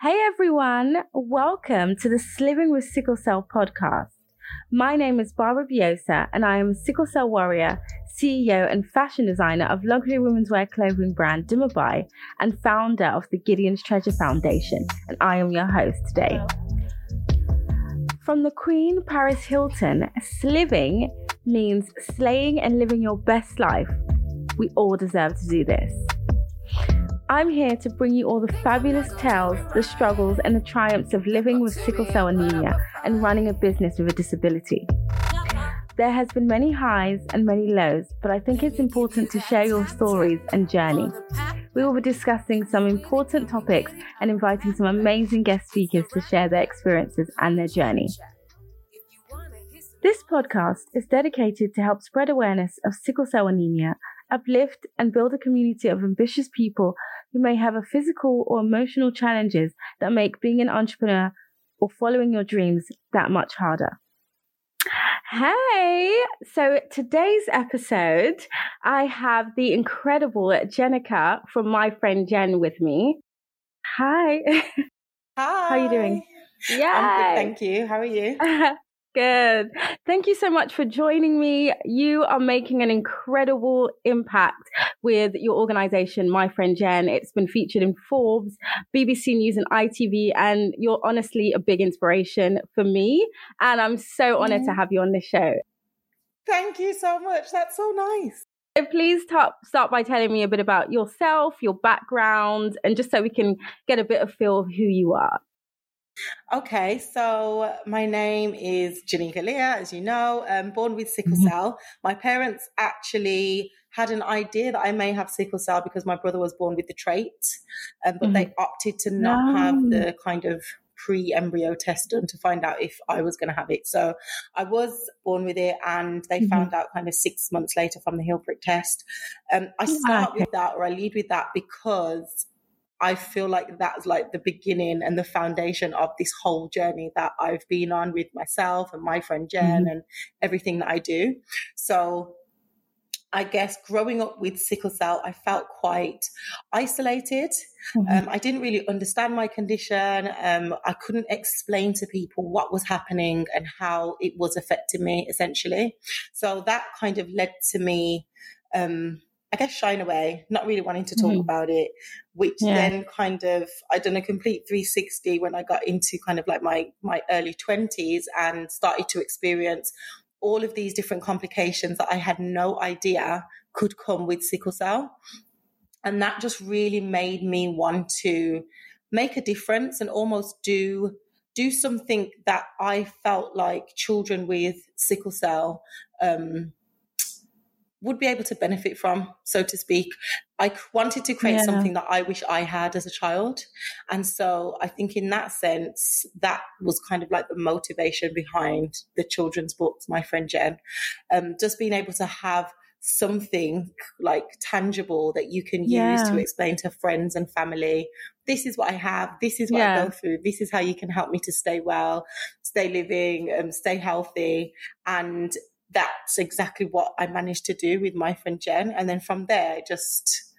Hey everyone, welcome to the Sliving with Sickle Cell podcast. My name is Barbara Biosa and I am a sickle cell warrior, CEO and fashion designer of luxury women's wear clothing brand Dumebi and founder of the Gideon's Treasure Foundation. And I am your host today. From the Queen Paris Hilton, sliving means slaying and living your best life. We all deserve to do this. I'm here to bring you all the fabulous tales, the struggles, and the triumphs of living with sickle cell anemia and running a business with a disability. There has been many highs and many lows, but I think it's important to share your stories and journey. We will be discussing some important topics and inviting some amazing guest speakers to share their experiences and their journey. This podcast is dedicated to help spread awareness of sickle cell anemia, uplift and build a community of ambitious people who may have a physical or emotional challenges that make being an entrepreneur or following your dreams that much harder. Hey, so today's episode, I have the incredible Jenica from My Friend Jen with me. Hi. Hi. How are you doing? Yeah. Thank you. How are you? Good. Thank you so much for joining me. You are making an incredible impact with your organization, My Friend Jen. It's been featured in Forbes, BBC News, and ITV, and you're honestly a big inspiration for me. And I'm so honored mm. to have you on the show. Thank you so much. That's so nice. So please start, start by telling me a bit about yourself, your background, and just so we can get a bit of feel of who you are. Okay, so my name is Jenica Leah, as you know, um, born with sickle mm-hmm. cell. My parents actually had an idea that I may have sickle cell because my brother was born with the trait, um, but mm-hmm. they opted to not no. have the kind of pre embryo test done to find out if I was going to have it. So I was born with it, and they mm-hmm. found out kind of six months later from the heel prick test. Um, I start okay. with that, or I lead with that because I feel like that's like the beginning and the foundation of this whole journey that I've been on with myself and my friend Jen mm-hmm. and everything that I do. So I guess growing up with sickle cell, I felt quite isolated. Mm-hmm. Um, I didn't really understand my condition. Um, I couldn't explain to people what was happening and how it was affecting me, essentially. So that kind of led to me um, I guess shine away, not really wanting to talk mm-hmm. about it, which yeah. then kind of I done a complete 360 when I got into kind of like my my early 20s and started to experience all of these different complications that I had no idea could come with sickle cell. And that just really made me want to make a difference and almost do do something that I felt like children with sickle cell um, would be able to benefit from, so to speak. I wanted to create yeah. something that I wish I had as a child. And so I think in that sense, that was kind of like the motivation behind the children's books, my friend Jen. Um, just being able to have something like tangible that you can use yeah. to explain to friends and family this is what i have this is what yeah. i go through this is how you can help me to stay well stay living um, stay healthy and that's exactly what I managed to do with my friend Jen. And then from there, just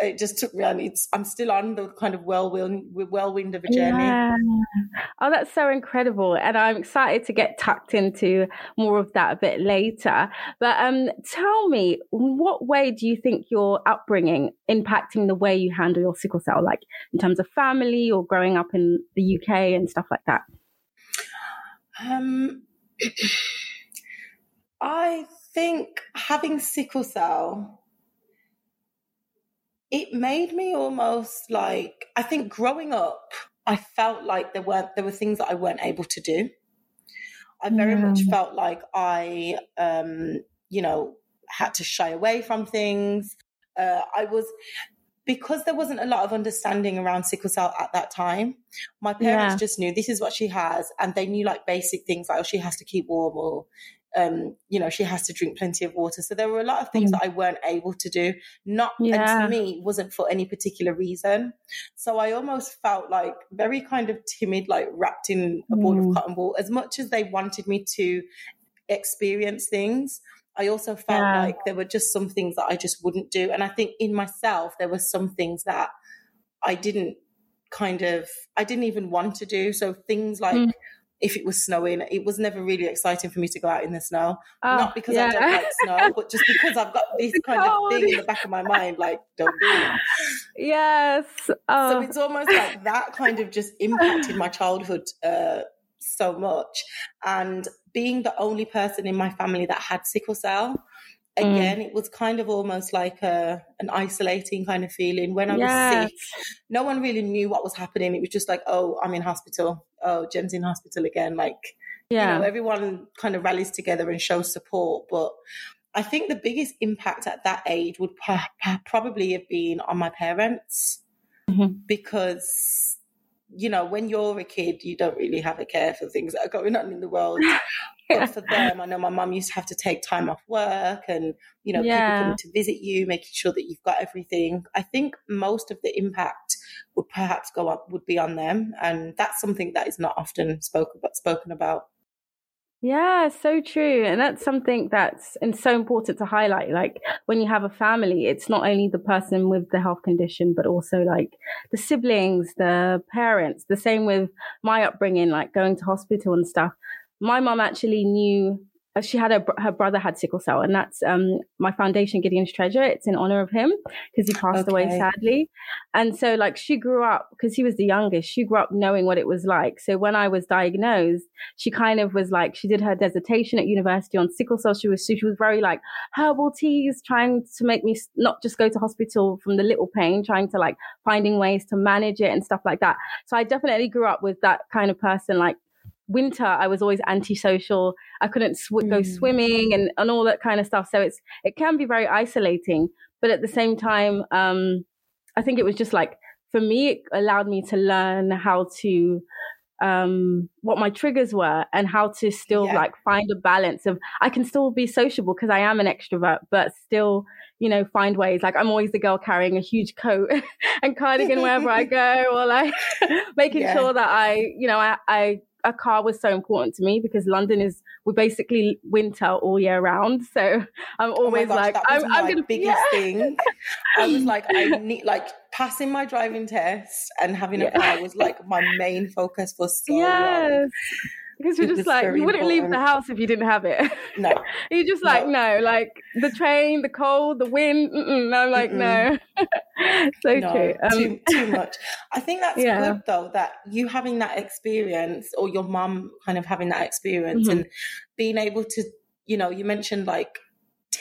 it just took me on. It's I'm still on the kind of whirlwind whirlwind of a journey. Yeah. Oh, that's so incredible, and I'm excited to get tucked into more of that a bit later. But um, tell me, what way do you think your upbringing impacting the way you handle your sickle cell, like in terms of family or growing up in the UK and stuff like that? Um. I think having sickle cell, it made me almost like I think growing up, I felt like there weren't there were things that I weren't able to do. I very yeah. much felt like I, um, you know, had to shy away from things. Uh, I was because there wasn't a lot of understanding around sickle cell at that time. My parents yeah. just knew this is what she has, and they knew like basic things like oh, she has to keep warm or um, you know, she has to drink plenty of water. So there were a lot of things mm. that I weren't able to do. Not yeah. and to me wasn't for any particular reason. So I almost felt like very kind of timid, like wrapped in a ball mm. of cotton wool. As much as they wanted me to experience things, I also felt yeah. like there were just some things that I just wouldn't do. And I think in myself there were some things that I didn't kind of I didn't even want to do. So things like mm. If it was snowing, it was never really exciting for me to go out in the snow. Oh, Not because yeah. I don't like snow, but just because I've got this kind cold. of thing in the back of my mind, like don't do it. Yes. Oh. So it's almost like that kind of just impacted my childhood uh, so much, and being the only person in my family that had sickle cell. Again, mm. it was kind of almost like a an isolating kind of feeling. When I yes. was sick, no one really knew what was happening. It was just like, oh, I'm in hospital. Oh, Jen's in hospital again. Like, yeah, you know, everyone kind of rallies together and shows support. But I think the biggest impact at that age would probably have been on my parents mm-hmm. because you know, when you're a kid, you don't really have a care for things that are going on in the world. but for them, I know my mum used to have to take time off work and, you know, yeah. people coming to visit you, making sure that you've got everything. I think most of the impact would perhaps go up, would be on them. And that's something that is not often spoken, spoken about. Yeah, so true. And that's something that's and so important to highlight. Like when you have a family, it's not only the person with the health condition, but also like the siblings, the parents. The same with my upbringing, like going to hospital and stuff. My mom actually knew uh, she had a, her brother had sickle cell, and that's um, my foundation, Gideon's Treasure. It's in honor of him because he passed okay. away sadly. And so, like, she grew up because he was the youngest. She grew up knowing what it was like. So when I was diagnosed, she kind of was like, she did her dissertation at university on sickle cell. She was she was very like herbal teas, trying to make me not just go to hospital from the little pain, trying to like finding ways to manage it and stuff like that. So I definitely grew up with that kind of person, like winter i was always antisocial i couldn't sw- mm. go swimming and, and all that kind of stuff so it's it can be very isolating but at the same time um, i think it was just like for me it allowed me to learn how to um, what my triggers were and how to still yeah. like find a balance of I can still be sociable because I am an extrovert, but still, you know, find ways. Like I'm always the girl carrying a huge coat and cardigan wherever I go, or like making yeah. sure that I, you know, I, I a car was so important to me because London is we basically winter all year round. So I'm oh always oh gosh, like, I'm, I'm, gonna biggest yeah. thing. I was like, I need like passing my driving test and having yeah. a car was like my main focus for so yes. long because you're just like you wouldn't important. leave the house if you didn't have it. No, you're just like no. no. like the train, the cold, the wind. Mm-mm. I'm like Mm-mm. no. so no, true. Um, too, too much. I think that's yeah. good though that you having that experience or your mum kind of having that experience mm-hmm. and being able to, you know, you mentioned like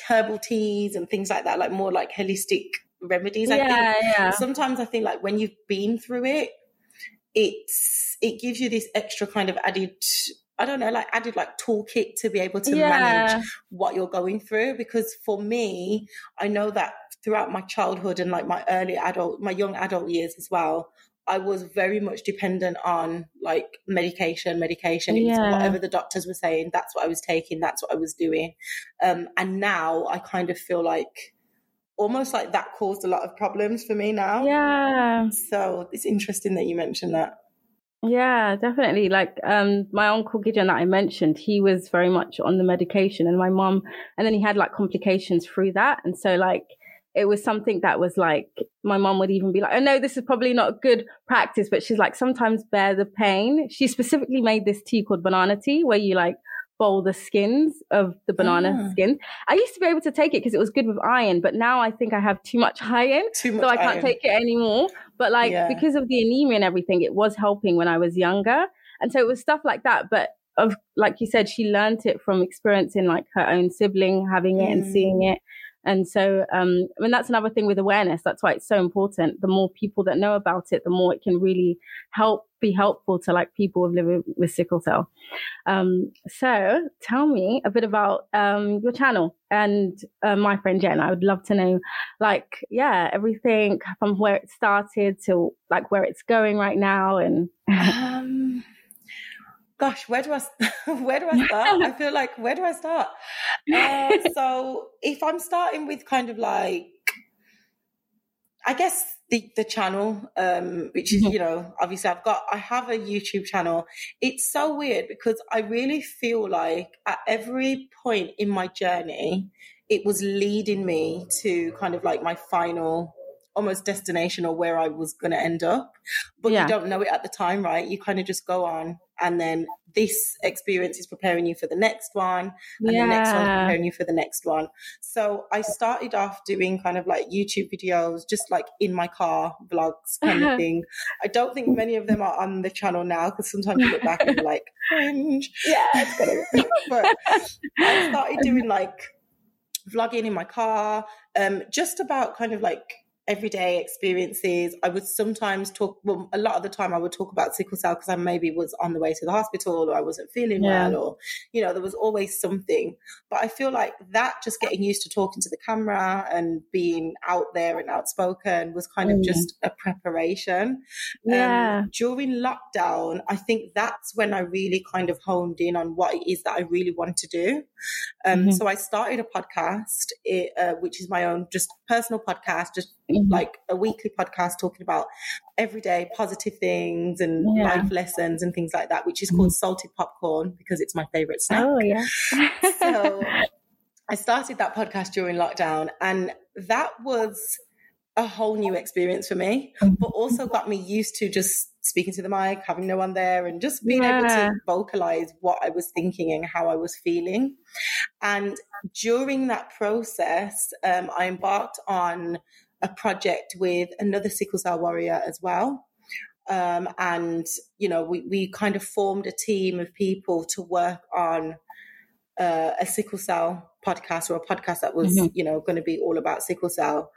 herbal teas and things like that, like more like holistic remedies. I yeah, think yeah. sometimes I think like when you've been through it, it's it gives you this extra kind of added I don't know, like added like toolkit to be able to yeah. manage what you're going through. Because for me, I know that throughout my childhood and like my early adult, my young adult years as well, I was very much dependent on like medication, medication. It yeah. was whatever the doctors were saying, that's what I was taking, that's what I was doing. Um, and now I kind of feel like almost like that caused a lot of problems for me now. Yeah. So it's interesting that you mentioned that. Yeah, definitely. Like um my uncle Gideon that I mentioned, he was very much on the medication and my mom and then he had like complications through that. And so like it was something that was like my mom would even be like, "Oh no, this is probably not good practice, but she's like, sometimes bear the pain. She specifically made this tea called banana tea where you like bowl the skins of the banana ah. skin. I used to be able to take it because it was good with iron, but now I think I have too much iron, too much so I can't take it anymore. But like yeah. because of the anemia and everything, it was helping when I was younger, and so it was stuff like that. But of like you said, she learned it from experiencing like her own sibling having it mm. and seeing it. And so, um, I mean, that's another thing with awareness. That's why it's so important. The more people that know about it, the more it can really help be helpful to like people living with sickle cell. Um, so tell me a bit about um, your channel and uh, my friend Jen. I would love to know, like, yeah, everything from where it started to like where it's going right now, and. um, gosh, where do I where do I start? I feel like where do I start? Uh, so if I'm starting with kind of like, I guess the the channel, um, which is mm-hmm. you know obviously I've got I have a YouTube channel. It's so weird because I really feel like at every point in my journey, it was leading me to kind of like my final almost destination or where I was going to end up. But yeah. you don't know it at the time, right? You kind of just go on and then this experience is preparing you for the next one and yeah. the next one preparing you for the next one so i started off doing kind of like youtube videos just like in my car vlogs kind of thing i don't think many of them are on the channel now because sometimes you look back and you're like cringe yeah but i started doing like vlogging in my car um just about kind of like everyday experiences. I would sometimes talk, well, a lot of the time I would talk about sickle cell because I maybe was on the way to the hospital or I wasn't feeling yeah. well or, you know, there was always something. But I feel like that just getting used to talking to the camera and being out there and outspoken was kind of mm. just a preparation. Yeah. Um, during lockdown, I think that's when I really kind of honed in on what it is that I really want to do. Um, mm-hmm. So I started a podcast, it, uh, which is my own just personal podcast, just mm-hmm. like a weekly podcast talking about everyday positive things and yeah. life lessons and things like that, which is called mm-hmm. Salted Popcorn because it's my favorite snack. Oh, yeah. so I started that podcast during lockdown, and that was a whole new experience for me, mm-hmm. but also got me used to just speaking to the mic, having no one there, and just being yeah. able to vocalize what I was thinking and how I was feeling. And during that process, um, I embarked on a project with another sickle cell warrior as well. Um, and, you know, we, we kind of formed a team of people to work on uh, a sickle cell podcast or a podcast that was, mm-hmm. you know, going to be all about sickle cell.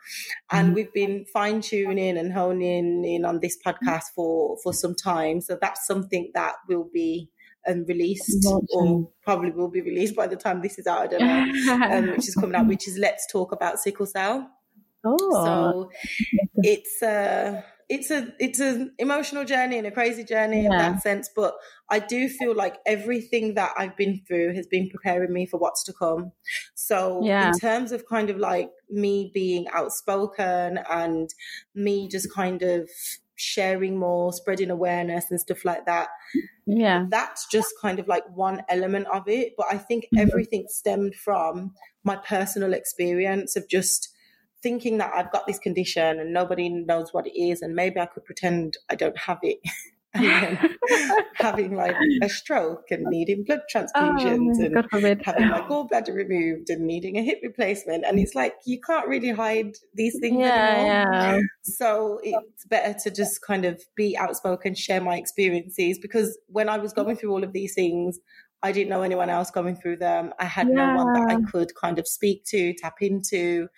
And mm-hmm. we've been fine tuning and honing in on this podcast for, for some time. So that's something that will be um, released or probably will be released by the time this is out. I don't know, um, which is coming out, which is Let's Talk About Sickle Cell. Oh, so it's a it's a it's an emotional journey and a crazy journey yeah. in that sense. But I do feel like everything that I've been through has been preparing me for what's to come. So yeah. in terms of kind of like me being outspoken and me just kind of sharing more, spreading awareness and stuff like that. Yeah. That's just kind of like one element of it. But I think mm-hmm. everything stemmed from my personal experience of just thinking that I've got this condition and nobody knows what it is, and maybe I could pretend I don't have it. having like a stroke and needing blood transfusions oh, and having my gallbladder removed and needing a hip replacement. And it's like you can't really hide these things yeah, anymore. Yeah. So it's better to just kind of be outspoken, share my experiences because when I was going through all of these things, I didn't know anyone else going through them. I had yeah. no one that I could kind of speak to, tap into.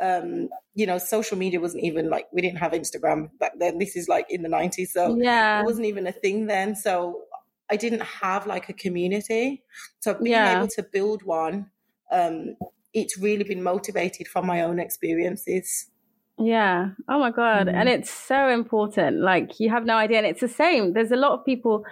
Um, you know, social media wasn't even like we didn't have Instagram back then. This is like in the 90s. So yeah. it wasn't even a thing then. So I didn't have like a community. So being yeah. able to build one, um, it's really been motivated from my own experiences. Yeah. Oh my God. Mm. And it's so important. Like you have no idea. And it's the same. There's a lot of people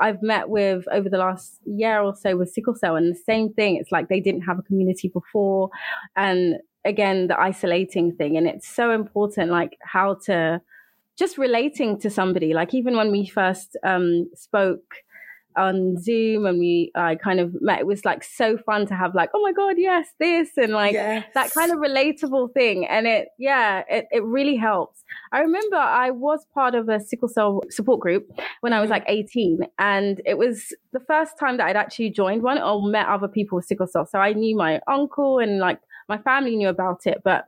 I've met with over the last year or so with sickle cell, and the same thing. It's like they didn't have a community before, and again the isolating thing, and it's so important, like how to just relating to somebody. Like even when we first um, spoke on Zoom and we uh, kind of met. It was like so fun to have like, oh my God, yes, this and like yes. that kind of relatable thing. And it, yeah, it, it really helps. I remember I was part of a sickle cell support group when I was like 18 and it was the first time that I'd actually joined one or met other people with sickle cell. So I knew my uncle and like my family knew about it, but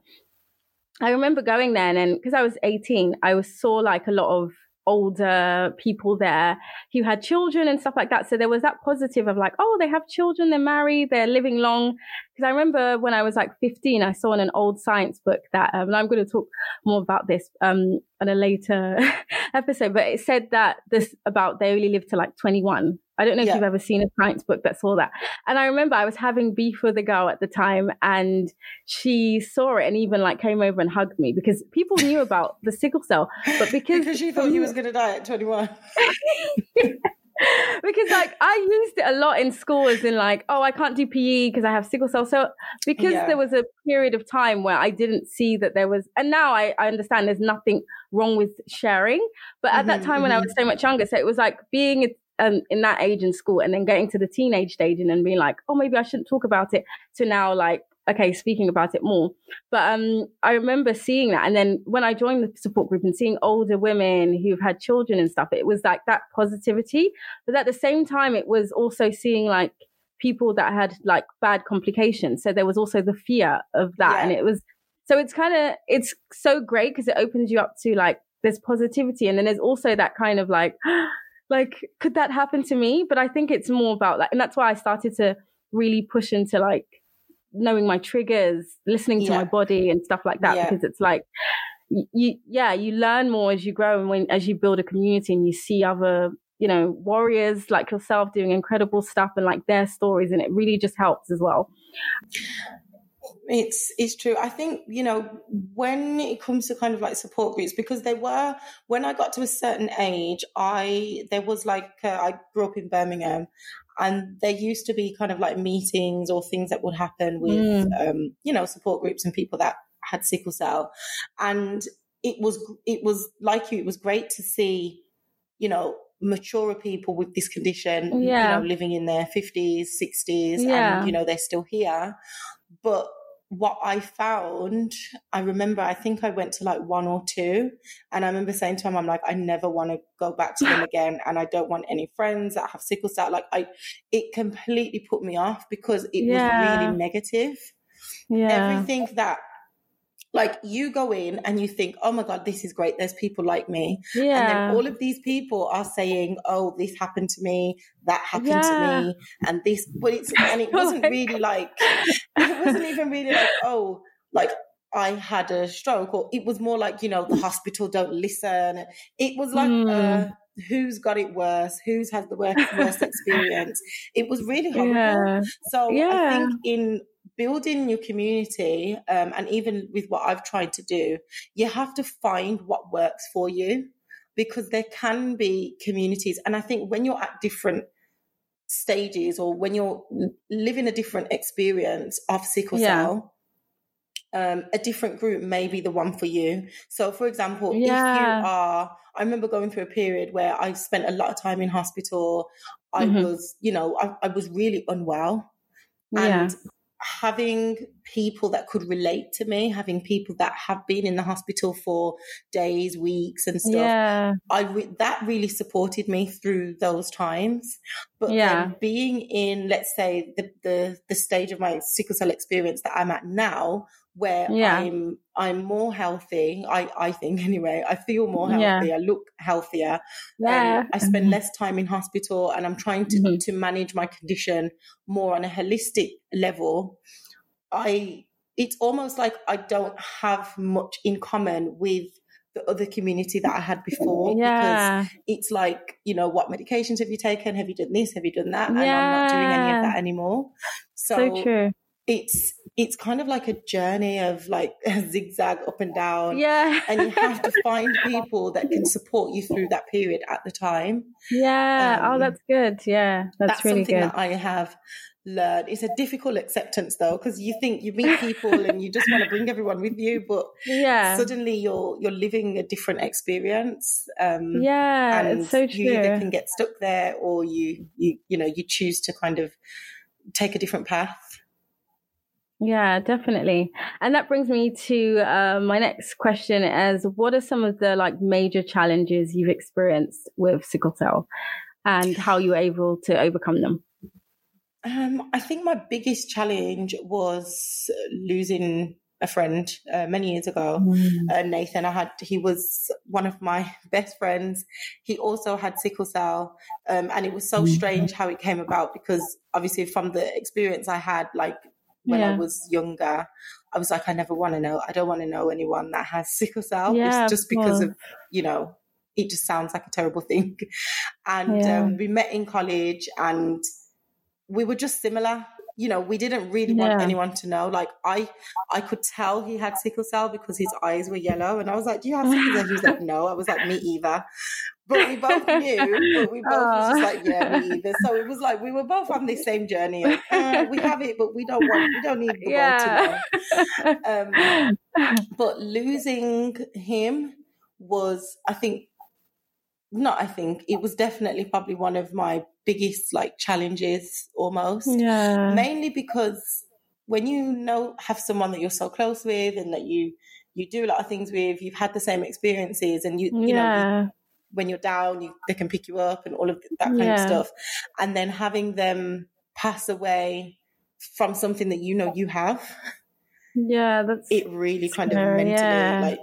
I remember going there and because I was 18, I was saw like a lot of older people there who had children and stuff like that. So there was that positive of like, oh, they have children, they're married, they're living long. Because I remember when I was like 15, I saw in an old science book that, um, and I'm going to talk more about this um, in a later episode, but it said that this about they only live to like 21. I don't know if yeah. you've ever seen a science book that saw that. And I remember I was having beef with a girl at the time and she saw it and even like came over and hugged me because people knew about the sickle cell, but because, because she thought you was going to die at 21. because like I used it a lot in school as in like, oh, I can't do PE because I have sickle cell. So because yeah. there was a period of time where I didn't see that there was, and now I, I understand there's nothing wrong with sharing. But at mm-hmm, that time mm-hmm. when I was so much younger, so it was like being um, in that age in school and then getting to the teenage stage and then being like, oh, maybe I shouldn't talk about it. To now like okay, speaking about it more. But um, I remember seeing that. And then when I joined the support group and seeing older women who've had children and stuff, it was like that positivity. But at the same time, it was also seeing like people that had like bad complications. So there was also the fear of that. Yeah. And it was, so it's kind of, it's so great because it opens you up to like, there's positivity. And then there's also that kind of like, like, could that happen to me? But I think it's more about that. And that's why I started to really push into like knowing my triggers, listening to yeah. my body and stuff like that, yeah. because it's like, you, yeah, you learn more as you grow and when, as you build a community and you see other, you know, warriors like yourself doing incredible stuff and like their stories. And it really just helps as well. It's it's true. I think you know when it comes to kind of like support groups because they were when I got to a certain age, I there was like uh, I grew up in Birmingham, and there used to be kind of like meetings or things that would happen with mm. um, you know support groups and people that had sickle cell, and it was it was like you. It was great to see, you know, mature people with this condition, yeah. you know, living in their fifties, sixties, yeah. and you know they're still here, but what I found, I remember, I think I went to like one or two. And I remember saying to him, I'm like, I never want to go back to them again. And I don't want any friends that have sickle cell. Like, I, it completely put me off because it yeah. was really negative. Yeah. Everything that like you go in and you think, oh my God, this is great. There's people like me. Yeah. And then all of these people are saying, oh, this happened to me, that happened yeah. to me, and this, but it's, and it wasn't really like, it wasn't even really like, oh, like I had a stroke, or it was more like, you know, the hospital don't listen. It was like, mm. uh, who's got it worse, who's had the worst, worst experience. It was really horrible. Yeah. So yeah. I think in building your community, um, and even with what I've tried to do, you have to find what works for you because there can be communities. And I think when you're at different stages or when you're living a different experience of sickle yeah. cell, um, a different group may be the one for you. So, for example, yeah. if you are, I remember going through a period where I spent a lot of time in hospital. I mm-hmm. was, you know, I, I was really unwell. And yeah having people that could relate to me, having people that have been in the hospital for days, weeks, and stuff. Yeah. I re- that really supported me through those times. But yeah. being in, let's say, the, the the stage of my sickle cell experience that I'm at now, where yeah. I'm I'm more healthy. I I think anyway. I feel more healthy. Yeah. I look healthier. Yeah. Um, I spend mm-hmm. less time in hospital, and I'm trying to mm-hmm. to manage my condition more on a holistic level. I it's almost like I don't have much in common with the other community that I had before yeah. because it's like, you know, what medications have you taken? Have you done this? Have you done that? And yeah. I'm not doing any of that anymore. So, so true. It's it's kind of like a journey of like a zigzag up and down. Yeah. and you have to find people that can support you through that period at the time. Yeah. Oh, um, oh, that's good. Yeah. That's, that's really something good. that I have learned. It's a difficult acceptance though, because you think you meet people and you just want to bring everyone with you, but yeah, suddenly you're you're living a different experience. Um, yeah, and it's so true. You either can get stuck there, or you you you know you choose to kind of take a different path. Yeah, definitely. And that brings me to uh, my next question as what are some of the like major challenges you've experienced with sickle cell and how you were able to overcome them? Um, I think my biggest challenge was losing a friend uh, many years ago. Mm. Uh, Nathan, I had he was one of my best friends. He also had sickle cell, um, and it was so mm. strange how it came about because obviously from the experience I had, like when yeah. I was younger, I was like, I never want to know. I don't want to know anyone that has sickle cell. Yeah, it's just because of, you know, it just sounds like a terrible thing. And yeah. um, we met in college and we were just similar. You know, we didn't really want anyone to know. Like I, I could tell he had sickle cell because his eyes were yellow, and I was like, "Do you have sickle cell?" He was like, "No." I was like, "Me either." But we both knew, but we both Aww. was just like, yeah, me either. So it was like we were both on the same journey. Of, uh, we have it, but we don't want, we don't need the yeah. world to know. Um, but losing him was, I think, not. I think it was definitely probably one of my biggest like challenges, almost. Yeah. Mainly because when you know have someone that you're so close with and that you you do a lot of things with, you've had the same experiences, and you you yeah. know when you're down, you, they can pick you up and all of that kind Yeah. of stuff, and then having them pass away from something that you know you have, Yeah, that's it really kind of mentally yeah. like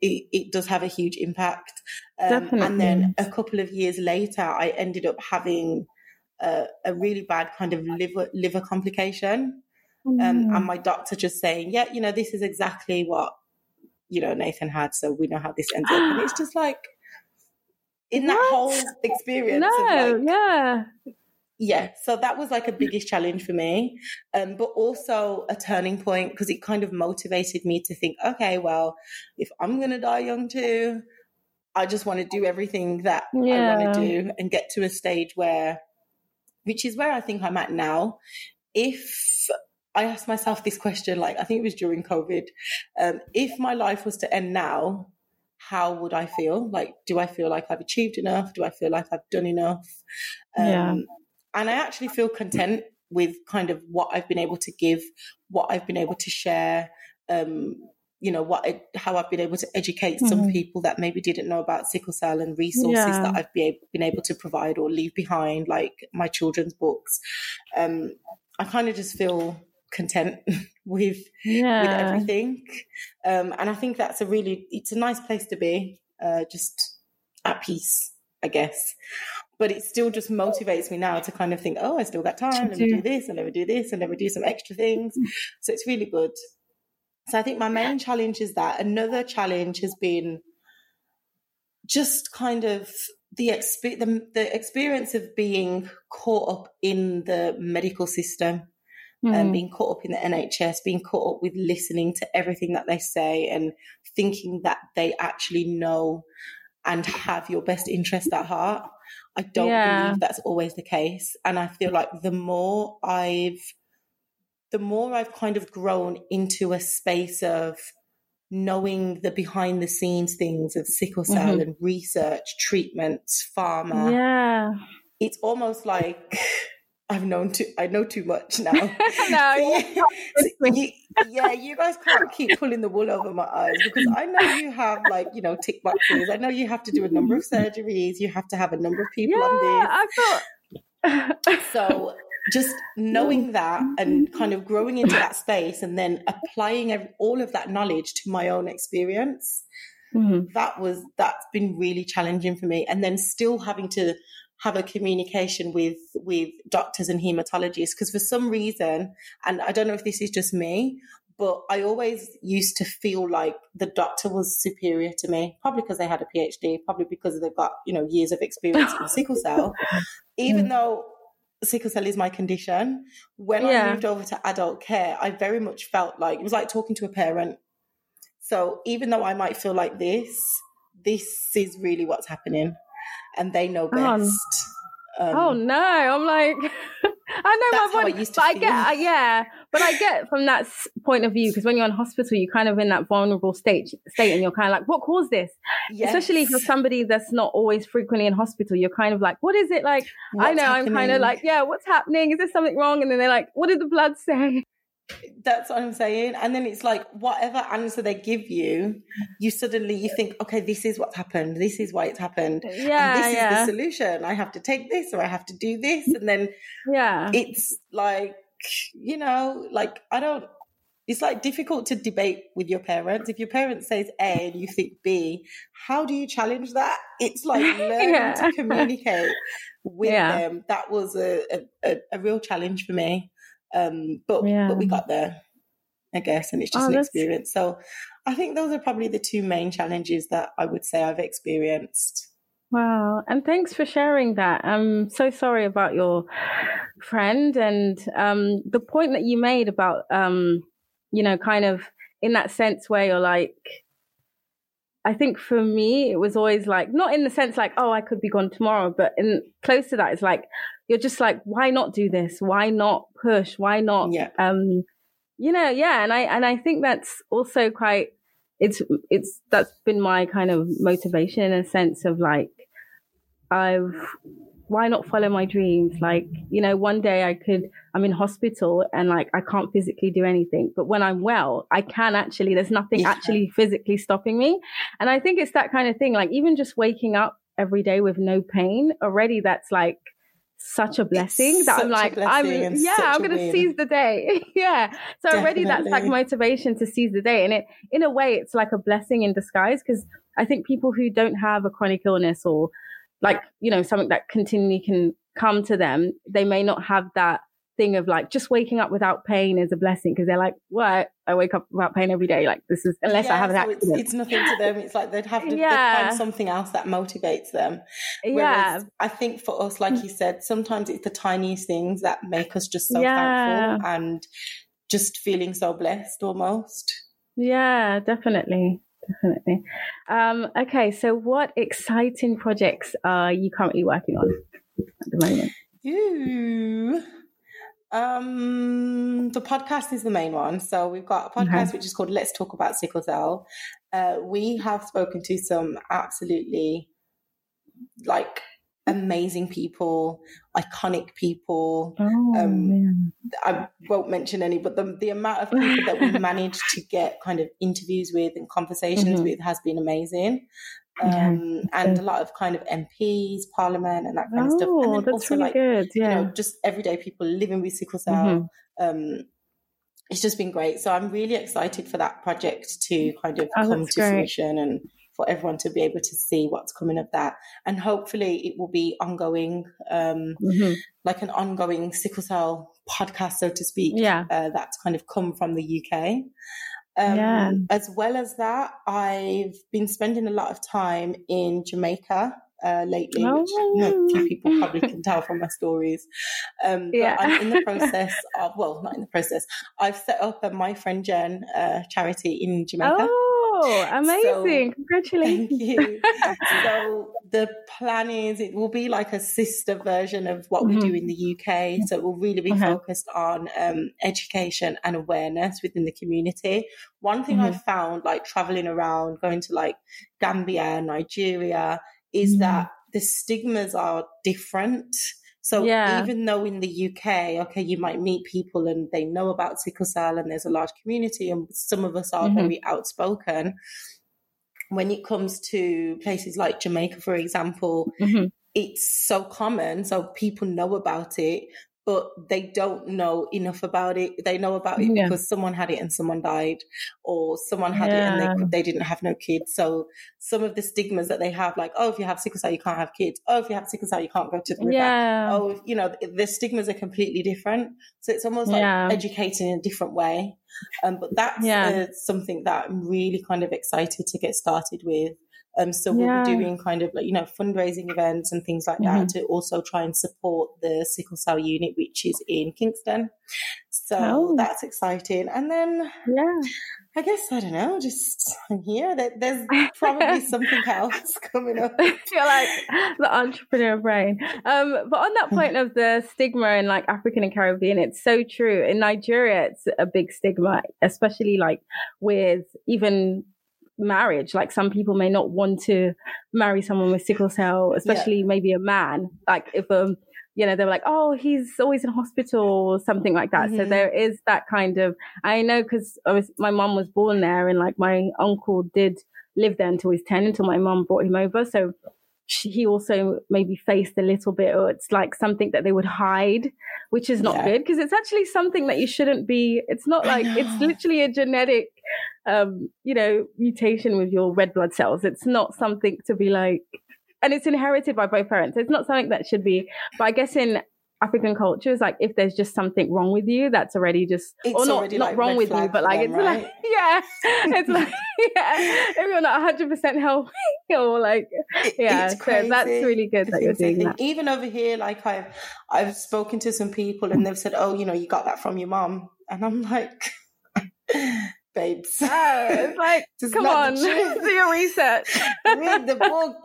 it, it does have a huge impact. Um, and then a couple of years later, I ended up having a, a really bad kind of liver liver complication. Um, Mm. and my doctor just saying, yeah, you know, this is exactly what, you know, Nathan had. So we know how this ends up. And it's just like, in that What? whole experience no, like, yeah. yeah, so that was like a biggest challenge for me. Um, but also a turning point because it kind of motivated me to think, okay, well, if I'm going to die young too, I just want to do everything that I want to do and get to a stage where, which is where I think I'm at now. If I asked myself this question, like I think it was during COVID, um, if my life was to end now, how would I feel? Like, do I feel like I've achieved enough? Do I feel like I've done enough? Um, Yeah. And I actually feel content with kind of what I've been able to give, what I've been able to share, um, you know, what I, how I've been able to educate some Mhm. people that maybe didn't know about sickle cell and resources Yeah. that I've be, been able to provide or leave behind, like my children's books. Um, I kind of just feel content with Yeah. with everything. Um, and I think that's a really, it's a nice place to be, uh, just at peace, I guess. But it still just motivates me now to kind of think, oh, I still got time. Let me do- this and let me do this and let me do some extra things. So it's really good. So I think my main challenge is that. Another challenge has been just kind of the, expe- the, the experience of being caught up in the medical system and Mm. being caught up in the NHS, being caught up with listening to everything that they say and thinking that they actually know and have your best interest at heart. I don't Yeah. believe that's always the case. And I feel like the more I've the more I've kind of grown into a space of knowing the behind the scenes things of sickle cell Mhm. and research, treatments, pharma, yeah. it's almost like I've known too I know too much now. no, yeah. you- yeah, you guys can't keep pulling the wool over my eyes because I know you have like, you know, tick boxes. I know you have to do a number of surgeries, you have to have a number of people yeah, on I thought. So just knowing that and kind of growing into that space and then applying all of that knowledge to my own experience Mhm. that was that's been really challenging for me and then still having to have a communication with with doctors and hematologists because for some reason and i don't know if this is just me but i always used to feel like the doctor was superior to me probably because they had a phd probably because they've got you know years of experience in sickle cell. Even mm. though sickle cell is my condition when i moved over to adult care i very much felt like it was like talking to a parent. So even though I might feel like this, this is really what's happening, and they know Oh, best. Um, oh no! I'm like, I know my I body, to but I get, I, yeah, but I get from that point of view because when you're in hospital, you're kind of in that vulnerable state, state, and you're kind of like, what caused this? yes. Especially if you're somebody that's not always frequently in hospital, you're kind of like, what is it like? I What's know, I'm kind of like, yeah, what's happening? Is there something wrong? And then they're like, what did the blood say? That's what I'm saying. And then it's like whatever answer they give you, you suddenly you think, okay, this is what's happened. This is why it's happened. Yeah, and this yeah, is the solution. I have to take this or I have to do this. And then yeah. it's like, you know, like I don't it's like difficult to debate with your parents. If your parent says A and you think B, how do you challenge that? It's like learning Yeah. to communicate with Yeah. them. That was a, a, a, a real challenge for me. Um, but Yeah. but we got there, I guess, and it's just Oh, an experience. So I think those are probably the two main challenges that I would say I've experienced. Wow. And thanks for sharing that. I'm so sorry about your friend and um, the point that you made about, um, you know, kind of in that sense where you're like, I think for me, it was always like, not in the sense like, oh, I could be gone tomorrow, but in close to that, it's like, you're just like, why not do this? Why not push? Why not Yeah. um you know yeah and i and i think that's also quite it's it's that's been my kind of motivation in a sense of like i've why not follow my dreams? Like, you know, one day I could, I'm in hospital and like I can't physically do anything. But when I'm well, I can actually, there's nothing yeah. actually physically stopping me. And I think it's that kind of thing. Like, even just waking up every day with no pain, already that's like, such a blessing it's that I'm like, I'm yeah, I'm gonna win. seize the day. yeah. So Definitely. already that's like motivation to seize the day. And it in a way it's like a blessing in disguise because I think people who don't have a chronic illness or like, you know, something that continually can come to them, they may not have that thing of like just waking up without pain is a blessing because they're like, what? I wake up without pain every day. Like this is unless yeah, I have an accident. It's, it's, nothing to them. It's like they'd have to yeah. find something else that motivates them. Whereas yeah. I think for us, like you said, sometimes it's the tiniest things that make us just so yeah. thankful and just feeling so blessed almost. Yeah, definitely definitely. Um, okay, so what exciting projects are you currently working on at the moment? Ooh. Um, the podcast is the main one. So we've got a podcast okay. which is called Let's Talk About Sickle Cell. Uh, we have spoken to some absolutely like amazing people, iconic people. Oh, um, I won't mention any, but the, the amount of people that we managed to get kind of interviews with and conversations mm-hmm. with has been amazing. Um, yeah. and a lot of kind of MPs, Parliament, and that kind oh, of stuff. And then that's also really like good. Yeah. you know, just everyday people living with sickle cell. Mm-hmm. Um, it's just been great. So I'm really excited for that project to kind of oh, come to great. fruition and for everyone to be able to see what's coming of that. And hopefully it will be ongoing, um, mm-hmm. like an ongoing sickle cell podcast, so to speak. Yeah. Uh, that's kind of come from the UK. Um, yeah. As well as that, I've been spending a lot of time in Jamaica. Uh, lately, oh. which you know, a few people probably can tell from my stories. Um, yeah. I'm in the process of, well, not in the process. I've set up a My Friend Jen uh, charity in Jamaica. Oh amazing. So, Congratulations. Thank you. so the plan is it will be like a sister version of what mm-hmm. we do mm-hmm. in the UK. So it will really be okay. focused on um, education and awareness within the community. One thing mm-hmm. I've found, like traveling around, going to like Gambia, Nigeria, is mm-hmm. that the stigmas are different. So yeah. even though in the UK, okay, you might meet people and they know about sickle cell and there's a large community and some of us are mm-hmm. very outspoken. When it comes to places like Jamaica, for example, mm-hmm. it's so common. So people know about it, but they don't know enough about it. They know about it yeah. because someone had it and someone died, or someone had yeah. it and they, they didn't have no kids. So some of the stigmas that they have, like, oh, if you have sickle cell, you can't have kids. Oh, if you have sickle cell, you can't go to the river. Yeah. Oh, you know, the stigmas are completely different. So it's almost like educating in a different way. Um, but that's uh, something that I'm really kind of excited to get started with. Um, so we'll yeah. be doing kind of like, you know, fundraising events and things like mm-hmm. that to also try and support the sickle cell unit, which is in Kingston. So oh. that's exciting. And then, yeah, I guess, I don't know, just I'm here. That There's probably something else coming up. I feel like the entrepreneur brain. Um, but on that point of the stigma in like African and Caribbean, it's so true. In Nigeria, it's a big stigma, especially like with even marriage. Like some people may not want to marry someone with sickle cell, especially yeah. maybe a man. Like if um you know, they were like, oh, he's always in hospital or something like that. Mm-hmm. So there is that kind of, I know because my mom was born there and like my uncle did live there until he was 10 until my mom brought him over. So she, he also maybe faced a little bit, or it's like something that they would hide, which is not yeah. good because it's actually something that you shouldn't be. It's not like it's literally a genetic, um, you know, mutation with your red blood cells. It's not something to be like, and it's inherited by both parents. It's not something that should be. But I guess in African cultures, like if there's just something wrong with you, that's already just it's or not already not like wrong with you, but like them, it's right? like yeah, it's like yeah, if you're not 100 percent healthy or like yeah, so that's really good that you're doing that. Even over here, like I've I've spoken to some people and they've said, oh, you know, you got that from your mom, and I'm like. Babes. Oh, it's like, come on, do your research. Read the book.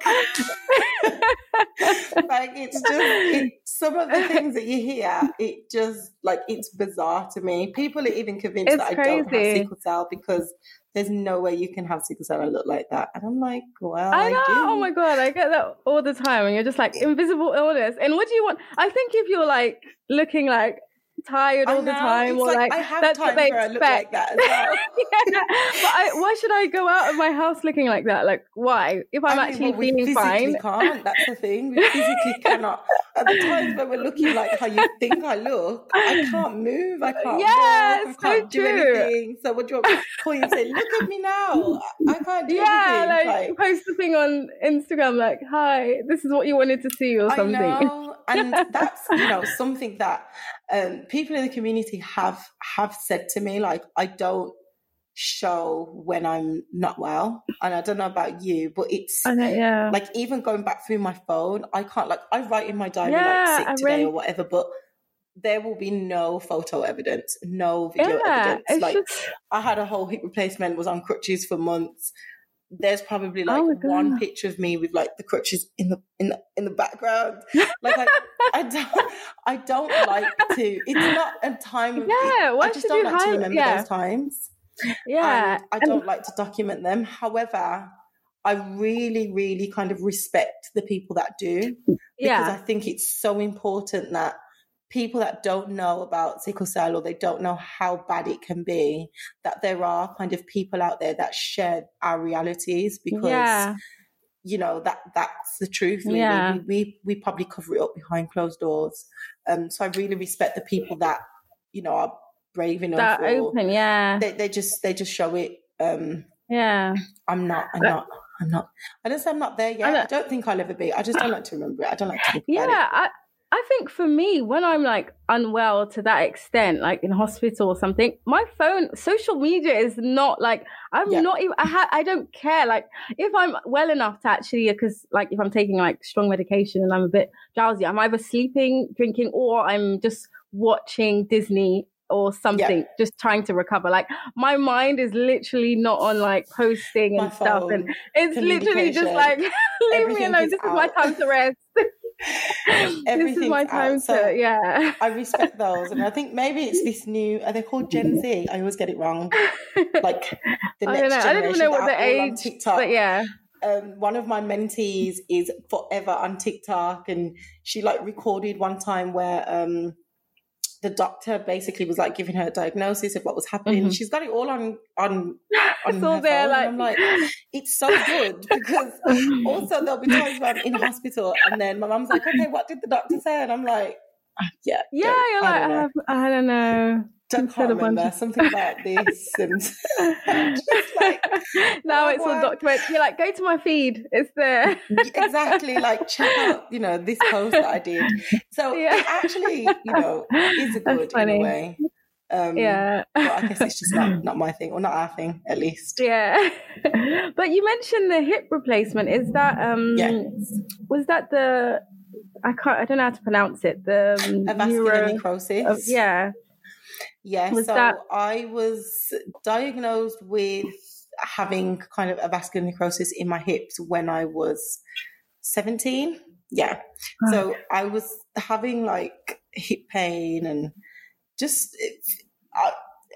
like it's just it, some of the things that you hear. It just like it's bizarre to me. People are even convinced It's that I don't have crazy. sickle cell because there's no way you can have sickle cell and look like that. And I'm like, well, I I, know. Oh do. Oh my god, I get that all the time, and you're just like invisible illness. And what do you want? I think if you're like looking like tired all the time, it's or like, I have that's times what they look like expect. that well. yeah. But I, why should I go out of my house looking like that? Like, why? If I'm I mean, actually well, we feeling physically fine. can't. That's the thing. We physically cannot. At the times when we're looking like how you think I look, I can't move. I can't Yeah, walk. I so can't do true. anything. So what do you want me to call you and say, look at me now? I can't do Yeah, anything. like, post a thing on Instagram, like, "Hi, this is what you wanted to see," or something. and that's you know something that um, people in the community have have said to me. Like, I don't show when I'm not well, and I don't know about you, but it's know, yeah. like even going back through my phone, I can't like I write in my diary Yeah, like sick today read- or whatever, but there will be no photo evidence, no video yeah, evidence. Like just I had a whole hip replacement, was on crutches for months. There's probably like Oh one picture of me with like the crutches in the in the in the background. Like I, I don't I don't like to. It's not a time. of- Yeah, I just don't like to hide- remember yeah. those times yeah. and I don't like to document them. However, I really, really kind of respect the people that do because I think it's so important that people that don't know about sickle cell or they don't know how bad it can be, that there are kind of people out there that share our realities because yeah, you know that that's the truth. Really. Yeah. We, we we probably cover it up behind closed doors. Um, so I really respect the people that you know are brave enough. that open, yeah, they they just they just show it. Um, yeah. I'm not. I'm not. I'm not. I don't say I'm not there yet. know. I don't think I'll ever be. I just don't like to remember it. I don't like to Yeah, about it. I I think for me, when I'm like unwell to that extent, like in hospital or something, my phone, social media is not like I'm Yeah. not even. I ha- I don't care. Like if I'm well enough to actually, because like if I'm taking like strong medication and I'm a bit drowsy, I'm either sleeping, drinking, or I'm just watching Disney or something, just trying to recover. Like my mind is literally not on like posting and stuff, and it's literally just like leave me alone. is This is my time to rest. this is my out. time So to yeah. I respect those, and I think maybe it's this new. Are they called Gen Z? I always get it wrong. Like the I next don't know. I don't even know what the are all on age, TikTok. but yeah, um, one of my mentees is forever on TikTok, and she like recorded one time where um, the doctor basically was like giving her a diagnosis of what was happening. Mhm. She's got it all on on on it's all her there. Like, and I'm like, it's so good because also there'll be times when I'm in hospital, and then my mum's like, okay, what did the doctor say? And I'm like, "Ah, yeah, yeah, don't- you're I like, don't. I, have, I don't know. Don't, said can't a bunch remember of- something about this, and just like now it's all documented. You're like, go to my feed. It's there. exactly like check out you know this post that i did so Yeah. it actually you know is a good in a way um yeah. but i guess it's just not, not my thing or not our thing at least Yeah, but you mentioned the hip replacement. Is that um? Yeah. Was that the? I can't. I don't know how to pronounce it. The um, vascular neuro- necrosis uh, yeah. Yeah Was so that- i was diagnosed with having kind of avascular necrosis in my hips when i was 17 yeah. Oh. so i was having like hip pain and just I,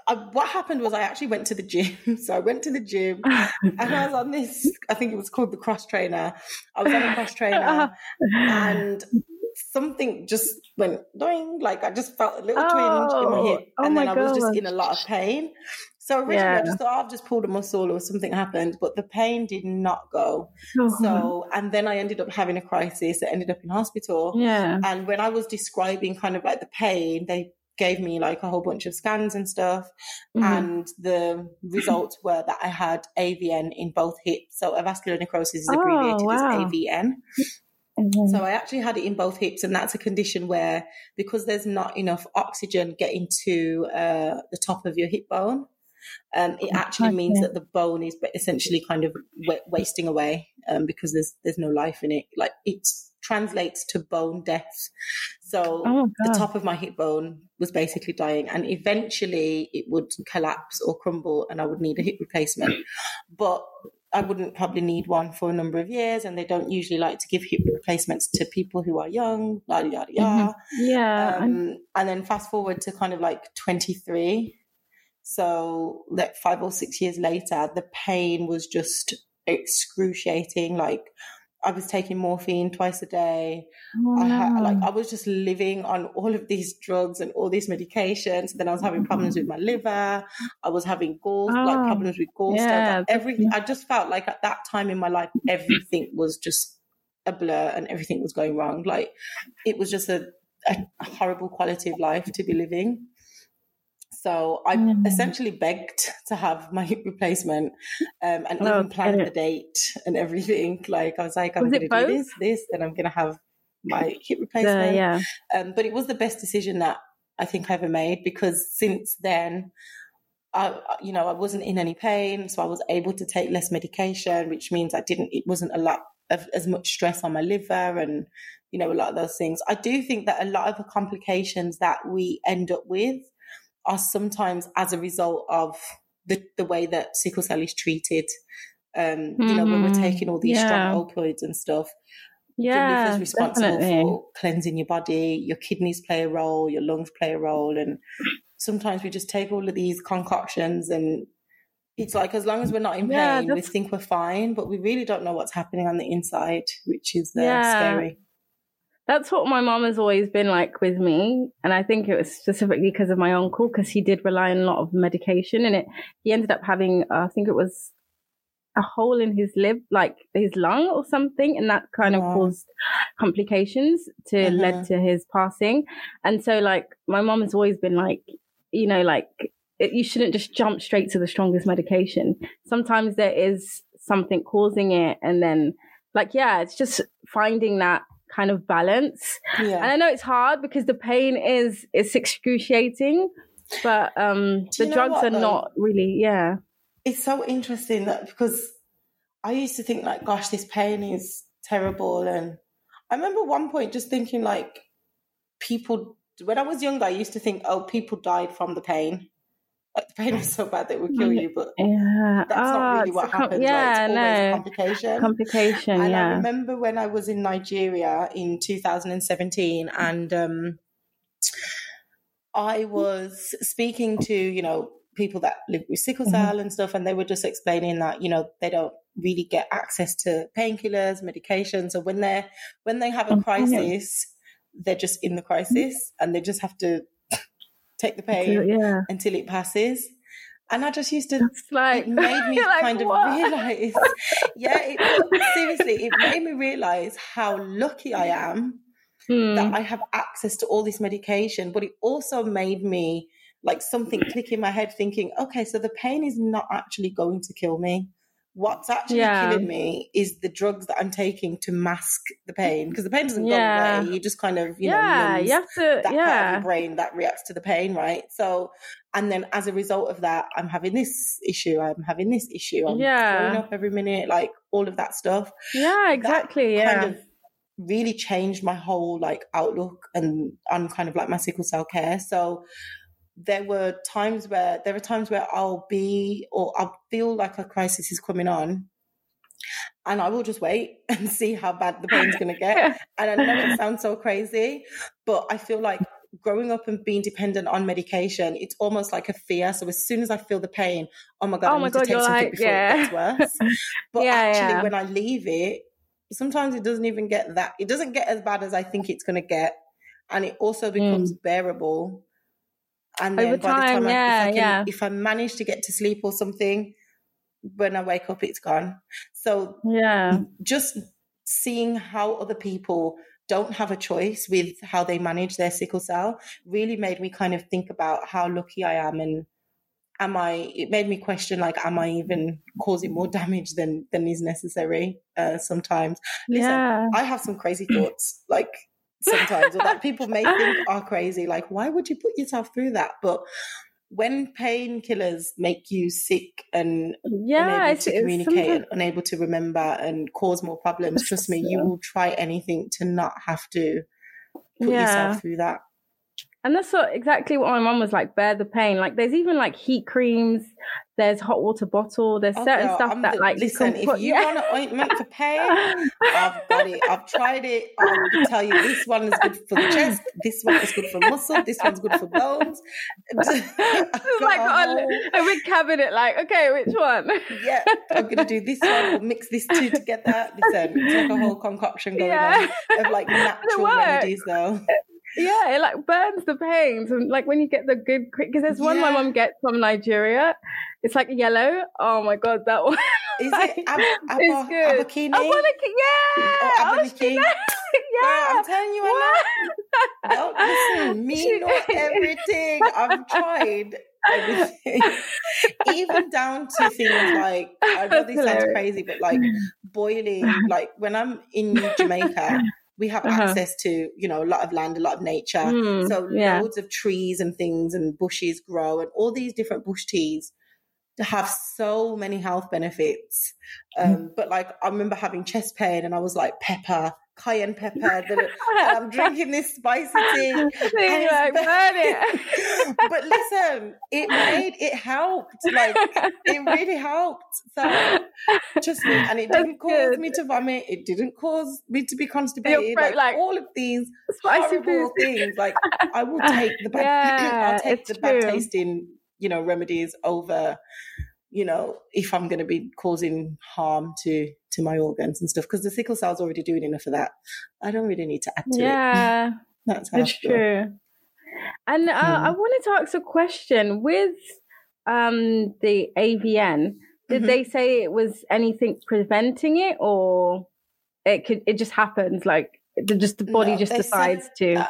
I, what happened was i actually went to the gym. So i went to the gym oh, and i was on this i think it was called the cross trainer. I was on a cross trainer and something just went doing like i just felt a little twinge in my Oh, hip oh and then i was just in a lot of pain so originally i just thought oh, i've just pulled a muscle or something happened but the pain did not go Oh, so and then i ended up having a crisis i ended up in hospital yeah. and when I was describing kind of like the pain, they gave me like a whole bunch of scans and stuff. Mhm. And the results were that I had AVN in both hips. So avascular necrosis is Oh, abbreviated wow. as AVN. Mhm. So I actually had it in both hips. And that's a condition where, because there's not enough oxygen getting to uh, the top of your hip bone, um, it actually means that the bone is essentially kind of wa- wasting away um, because there's there's no life in it. Like it translates to bone death. So oh the top of my hip bone was basically dying, and eventually it would collapse or crumble, and I would need a hip replacement. But I wouldn't probably need one for a number of years, and they don't usually like to give hip replacements to people who are young, yada yada yada. Mm-hmm. Yeah. Um, and then fast forward to kind of like 23. So, like five or six years later, the pain was just excruciating. Like, I was taking morphine twice a day. Oh, I had, like. I was just living on all of these drugs and all these medications. Then I was having mm-hmm. problems with my liver. I was having gall like Oh, problems with gallstones. yeah, like, everything. I just felt like at that time in my life, everything was just a blur and everything was going wrong. Like it was just a, a horrible quality of life to be living. So I Mm. essentially begged to have my hip replacement um, and Oh, even planned the date and everything. Like I was like, I'm Was going to do this, this, then I'm going to have my hip replacement. yeah. Um, but it was the best decision that I think I ever made because since then, I, you know, I wasn't in any pain, so I was able to take less medication, which means I didn't. It wasn't a lot of as much stress on my liver, and you know, a lot of those things. I do think that a lot of the complications that we end up with are sometimes as a result of the the way that sickle cell is treated. Um, You know, when we're Mhm. taking all these Yeah. strong opioids and stuff the Yeah. liver's responsible Definitely. for cleansing your body, your kidneys play a role, your lungs play a role, and sometimes we just take all of these concoctions and it's like as long as we're not in Yeah, pain, we think we're fine, but we really don't know what's happening on the inside, which is uh, Yeah. scary. That's what my mom has always been like with me, and I think it was specifically because of my uncle, because he did rely on a lot of medication, and it he ended up having, uh, I think it was a hole in his lip, like his lung or something, and that kind of caused complications to Mhm. led to his passing. And so, like, my mom has always been like, you know, like it, you shouldn't just jump straight to the strongest medication. Sometimes there is something causing it, and then, like, yeah, it's just finding that kind of balance. And I know it's hard because the pain is it's excruciating, but um, the drugs what, are though? not really. Yeah. It's so interesting that because I used to think like, gosh, this pain is terrible. And I remember one point just thinking like people when I was younger, I used to think, oh, people died from the pain. Like the pain is so bad that it would kill you, but Yeah. that's not Ah, really what com- happens. Yeah, like, it's always a no. complication. Complication. and I remember when I was in Nigeria in 2017, and um, I was speaking to you know people that live with sickle Mhm. cell and stuff, and they were just explaining that you know they don't really get access to painkillers, medication. So when they are when they have a Mhm. crisis, they're just in the crisis, and they just have to take the pain yeah. until it passes. And I just used to It's like it made me like, kind of realize yeah it, seriously it made me realize how lucky i am Hmm. that i have access to all this medication but it also made me like something click in my head thinking okay so the pain is not actually going to kill me what's actually Yeah. killing me is the drugs that i'm taking to mask the pain because the pain doesn't Yeah. go away you just kind of you yeah, know you have to. that part of Yeah. your brain that reacts to the pain, right? So, and then as a result of that, I'm having this issue, I'm having this issue, I'm Yeah. throwing up every minute, like all of that stuff. Yeah. Exactly. That Yeah. Kind of really changed my whole like outlook and on kind of like my sickle cell care. So there were times where there are times where I'll be or I'll feel like a crisis is coming on. And I will just wait and see how bad the pain's going to get. And I know it sounds so crazy, but I feel like growing up and being dependent on medication, it's almost like a fear. So as soon as I feel the pain, oh my god, Oh I my need God, to take something like, before yeah. it gets worse. But Yeah, actually, yeah. when I leave it, sometimes it doesn't even get that. It doesn't get as bad as I think it's going to get, and it also hmm. becomes bearable. And then. Over by the time, time I, yeah, if, I can, yeah. if I manage to get to sleep or something, when I wake up, it's gone. So Yeah. just seeing how other people don't have a choice with how they manage their sickle cell really made me kind of think about how lucky I am and am I it made me question like am I even causing more damage than than is necessary uh sometimes listen Yeah. I have some crazy thoughts like sometimes or that people may think are crazy like why would you put yourself through that but when painkillers make you sick and Yeah. unable to communicate and unable to remember and cause more problems, trust me, you will try anything to not have to put Yeah. yourself through that. And that's what, exactly what my mom was like. Bear the pain. Like there's even like heat creams. There's hot water bottle. There's Oh, certain girl, stuff I'm that the- like listen, you if put. you yeah. want an ointment for pain, I've got it. I've tried it. I will tell you this one is good for the chest. This one is good for muscle. This one's good for bones. it's like a, a big cabinet. Like, okay, which one? yeah, I'm gonna do this one. We'll mix these two together. Listen, it's like a whole concoction going Yeah. on of like natural remedies, though. Yeah, it like burns the pains. And like when you get the good, because there's one my mom gets from Nigeria. It's like yellow. Oh my god, that one. Is Like, it ab- it's ab- good. abakini? Abalaki, yeah. Or Oh, abaniki? she- Girl, yeah. I'm telling you, I know. Don't listen, me know everything. I've tried everything, even down to things like I know this sounds crazy, but like boiling. Like when I'm in Jamaica, we have Uh-huh. access to you know a lot of land, a lot of nature. Mm, So yeah. loads of trees and things and bushes grow, and all these different bush teas to have so many health benefits. Mm. Um, but like I remember having chest pain, and I was like pepper, cayenne pepper. and I'm drinking this spicy tea. Then you're and like, it. but listen, it made it helped. Like it really helped. So just me, and it That's didn't cause good. me to vomit. It didn't cause me to be constipated. Like, like, all of these Spicy horrible things. Like I will take the bad. Yeah, I'll take the bad tasting, you know, remedies over. You know, if I'm going to be causing harm to to my organs and stuff, because the sickle cell's already doing enough of that. I don't really need to add to it. Yeah, That's it's true. And uh, I Hmm. wanted to ask a question with um, the AVN. Did Mhm. they say it was anything preventing it, or it could it just happens? Like the, just the body No, just decides to.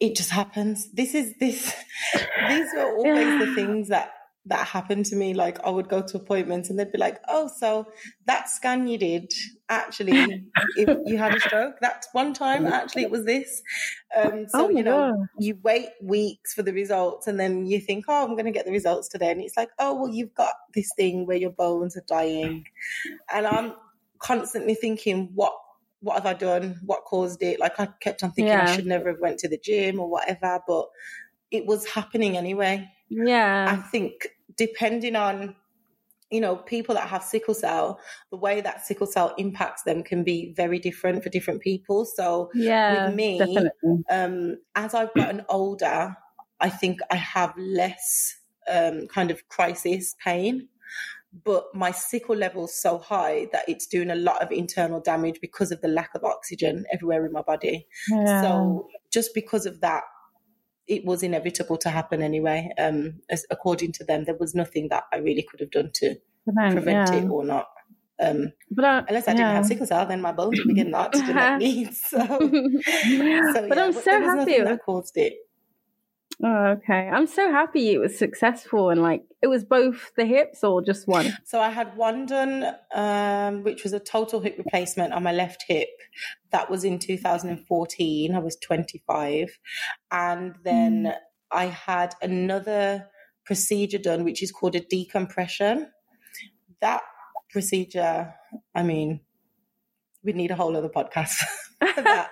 it just happens. This is this. These were always the things that that happened to me. Like I would go to appointments and they'd be like, "Oh, so that scan you did actually, if you had a stroke, that one time actually it was this." Um, so oh you know, god! you wait weeks for the results and then you think, oh, I'm going to get the results today. And it's like, oh, well, you've got this thing where your bones are dying. And I'm constantly thinking, what what have I done? What caused it? Like I kept on thinking I should never have went to the gym or whatever, but it was happening anyway. Yeah. I think depending on you know people that have sickle cell the way that sickle cell impacts them can be very different for different people so yeah, with me, definitely. um, as I've gotten older, I think I have less um, kind of crisis pain. But my sickle level's so high that it's doing a lot of internal damage because of the lack of oxygen everywhere in my body. Yeah. So just because of that, it was inevitable to happen anyway. Um, as, according to them, there was nothing that I really could have done to Prevent, prevent yeah. it or not. Um, But I, unless I didn't have sickle cell, then my bones would be getting knocked to my knees. So, so but yeah, I'm but so there happy. that caused it. Oh, okay. I'm so happy it was successful and like it was both the hips or just one. So I had one done, um, which was a total hip replacement on my left hip. That was in 2014. I was 25, and then Mm. I had another procedure done, which is called a decompression. That procedure, I mean, we'd need a whole other podcast for that.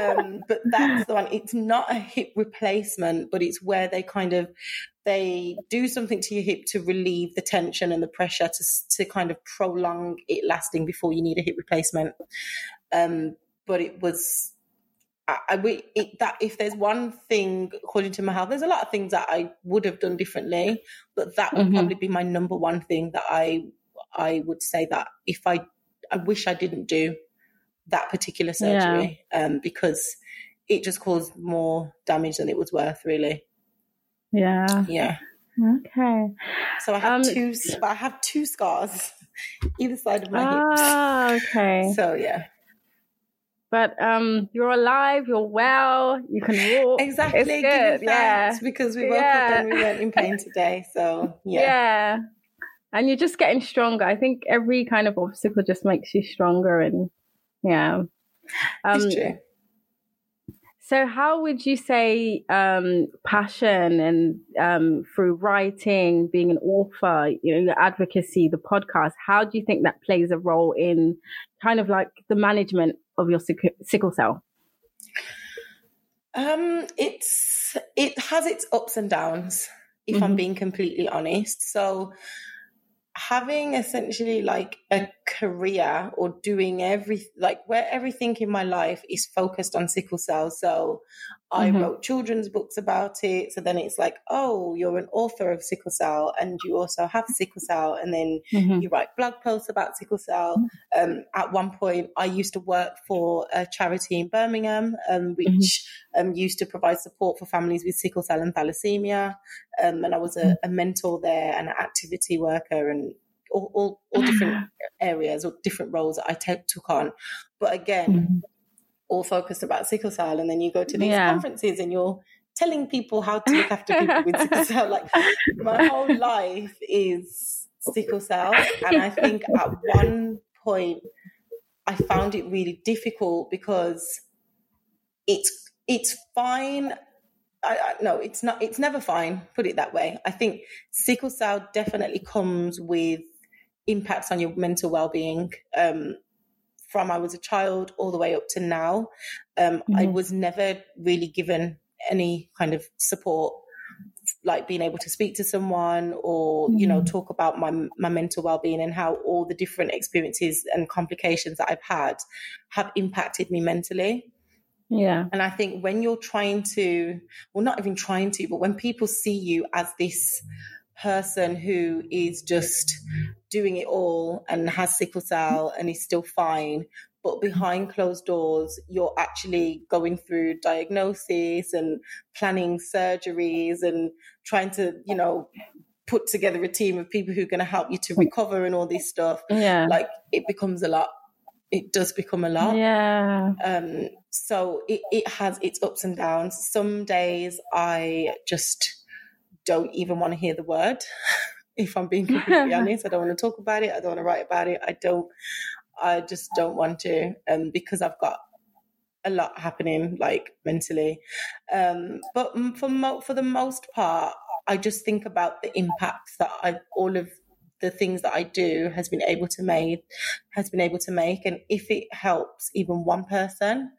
um, but that's the one. It's not a hip replacement, but it's where they kind of they do something to your hip to relieve the tension and the pressure to to kind of prolong it lasting before you need a hip replacement. Um, but it was. I, we- it, that if there's one thing according to my health, there's a lot of things that I would have done differently, but that would Mhm. probably be my number one thing that I I would say that if I I wish I didn't do that particular surgery um, because it just caused more damage than it was worth, really. Yeah. Yeah. Okay. So I have Um, two. I have two scars either side of my hips. Ah, okay. So yeah, But um, you're alive. You're well. You can walk. exactly. It's good. Yeah. because we woke up and we weren't in pain today. So Yeah. yeah, And you're just getting stronger. I think every kind of obstacle just makes you stronger. And yeah. Um, it's true. So, how would you say um, passion and um, through writing, being an author, you know, your advocacy, the podcast, how do you think that plays a role in kind of like the management of your sick- sickle cell? Um, it's it has its ups and downs if mm-hmm. i'm being completely honest so having essentially like a career or doing every like where everything in my life is focused on sickle cell so I mm-hmm. wrote children's books about it. So then it's like, oh, you're an author of sickle cell and you also have sickle cell. And then mm-hmm. you write blog posts about sickle cell. Mm-hmm. Um, at one point, I used to work for a charity in Birmingham, um, which mm-hmm. um, used to provide support for families with sickle cell and thalassemia. Um, and I was a, mm-hmm. a, mentor there and an activity worker and all, all, all different areas or different roles that I t- took on. But again, mm-hmm all focused about sickle cell, and then you go to these yeah. conferences and you're telling people how to look after people with sickle cell. Like my whole life is sickle cell, and I think at one point I found it really difficult because it's it's fine. I, I, no, it's not. It's never fine. Put it that way. I think sickle cell definitely comes with impacts on your mental well-being. Um, from I was a child all the way up to now. Um, mm-hmm. I was never really given any kind of support like being able to speak to someone or mm-hmm. you know mm-hmm. talk about my my mental well-being and how all the different experiences and complications that I've had have impacted me mentally yeah and I think when you're trying to well not even trying to but when people see you as this person who is just doing it all and has sickle cell and is still fine but behind closed doors you're actually going through diagnosis and planning surgeries and trying to you know put together a team of people who are going to help you to recover and all this stuff. Yeah. Like it becomes a lot. It does become a lot. Yeah. Um so it, it has its ups and downs. Some days i just don't even want to hear the word. if I'm being completely honest, I don't want to talk about it. I don't want to write about it. I don't. I just don't want to, um, because I've got a lot happening, like mentally. Um, but for mo- for the most part, I just think about the impacts that I all of the things that I do has been able to make has been able to make, and if it helps even one person,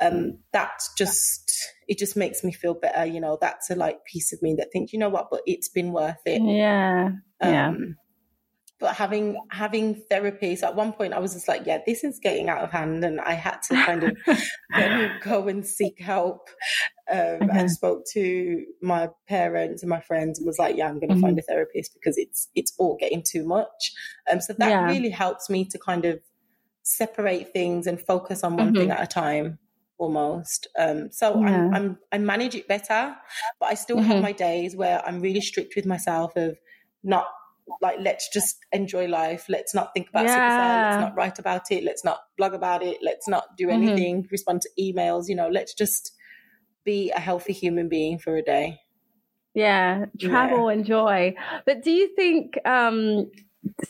um, that just it just makes me feel better. You know, that's a like piece of me that thinks, you know what, but it's been worth it. Yeah, um, yeah. But having having therapy, so at one point, I was just like, yeah, this is getting out of hand, and I had to kind of go and seek help. Um, mm-hmm. And spoke to my parents and my friends, and was like, yeah, I'm going to mm-hmm. find a therapist because it's it's all getting too much. Um, so that yeah. really helps me to kind of separate things and focus on one mm-hmm. thing at a time almost. Um, so yeah. I'm, I'm, i manage it better, but I still mm-hmm. have my days where I'm really strict with myself of not like let's just enjoy life. Let's not think about yeah. Let's not write about it. Let's not blog about it. Let's not do mm-hmm. anything. Mm-hmm. Respond to emails. You know, let's just be a healthy human being for a day. Yeah, travel, yeah. enjoy. But do you think? um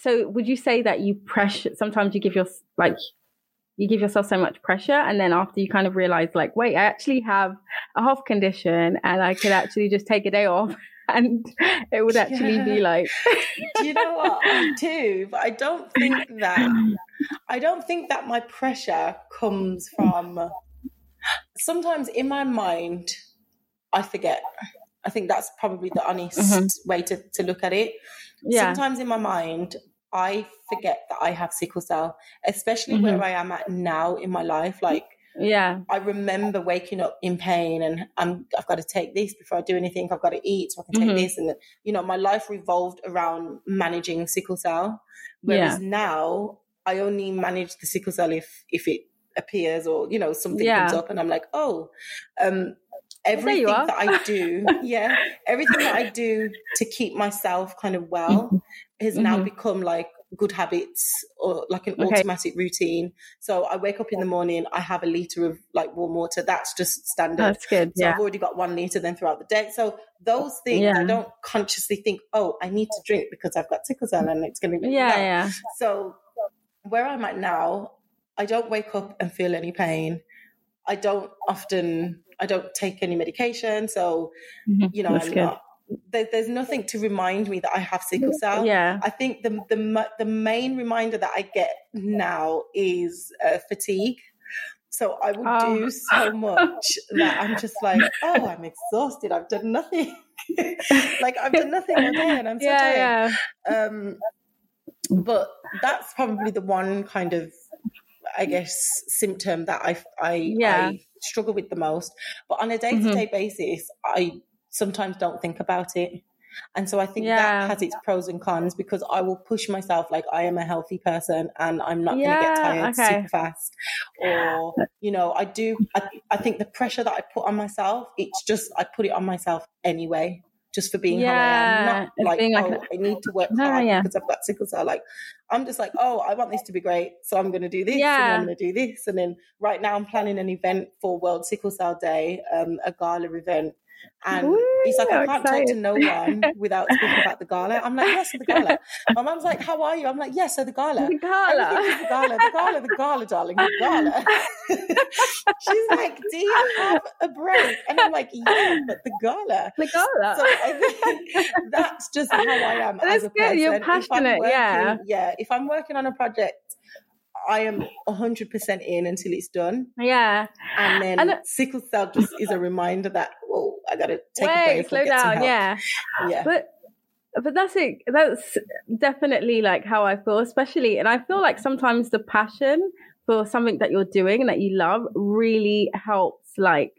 So, would you say that you pressure? Sometimes you give your like you give yourself so much pressure and then after you kind of realize like wait i actually have a health condition and i could actually just take a day off and it would actually yeah. be like do you know what i do but i don't think that i don't think that my pressure comes from sometimes in my mind i forget i think that's probably the honest mm-hmm. way to, to look at it yeah. sometimes in my mind I forget that I have sickle cell, especially mm-hmm. where I am at now in my life. Like, yeah, I remember waking up in pain and I'm, I've got to take this before I do anything. I've got to eat so I can take mm-hmm. this. And, you know, my life revolved around managing sickle cell. Whereas yeah. now I only manage the sickle cell if, if it appears or, you know, something yeah. comes up and I'm like, oh, um, everything that I do, yeah, everything that I do to keep myself kind of well mm-hmm has mm-hmm. now become like good habits or like an okay. automatic routine. So I wake up in the morning, I have a liter of like warm water. That's just standard. That's good. So yeah. I've already got one liter then throughout the day. So those things yeah. I don't consciously think, oh, I need to drink because I've got sickle cell and it's going to be. Yeah, yeah. So where I'm at now, I don't wake up and feel any pain. I don't often, I don't take any medication. So, mm-hmm. you know, That's I'm good. not there, there's nothing to remind me that I have sickle cell. Yeah. I think the the the main reminder that I get now is uh, fatigue. So I would oh. do so much that I'm just like, oh, I'm exhausted. I've done nothing. like I've done nothing all day and I'm so yeah, tired. Yeah. Um, but that's probably the one kind of I guess symptom that I I, yeah. I struggle with the most. But on a day to day basis, I sometimes don't think about it. And so I think yeah. that has its pros and cons because I will push myself like I am a healthy person and I'm not yeah, going to get tired okay. super fast. Or, you know, I do, I, I think the pressure that I put on myself, it's just, I put it on myself anyway just for being yeah, how I am. Not like, oh, like I need to work no, hard yeah. because I've got sickle cell. Like, I'm just like, oh, I want this to be great. So I'm going to do this yeah. and I'm going to do this. And then right now I'm planning an event for World Sickle Cell Day, um, a gala event and Ooh, he's like, I can't excited. talk to no one without speaking about the gala. I'm like, yes, the gala. My mum's like, how are you? I'm like, yes, so the gala. The gala. The gala, the gala, the gala, darling, the gala. She's like, do you have a break? And I'm like, yeah, but the gala. The gala. So I think that's just how I am that's as a person. You're passionate, working, yeah. Yeah, if I'm working on a project I am 100% in until it's done. Yeah. And then and, sickle cell just is a reminder that, I got to take wait, a break. slow down. Yeah. Yeah. But, but that's it. That's definitely like how I feel, especially. And I feel like sometimes the passion for something that you're doing and that you love really helps, like,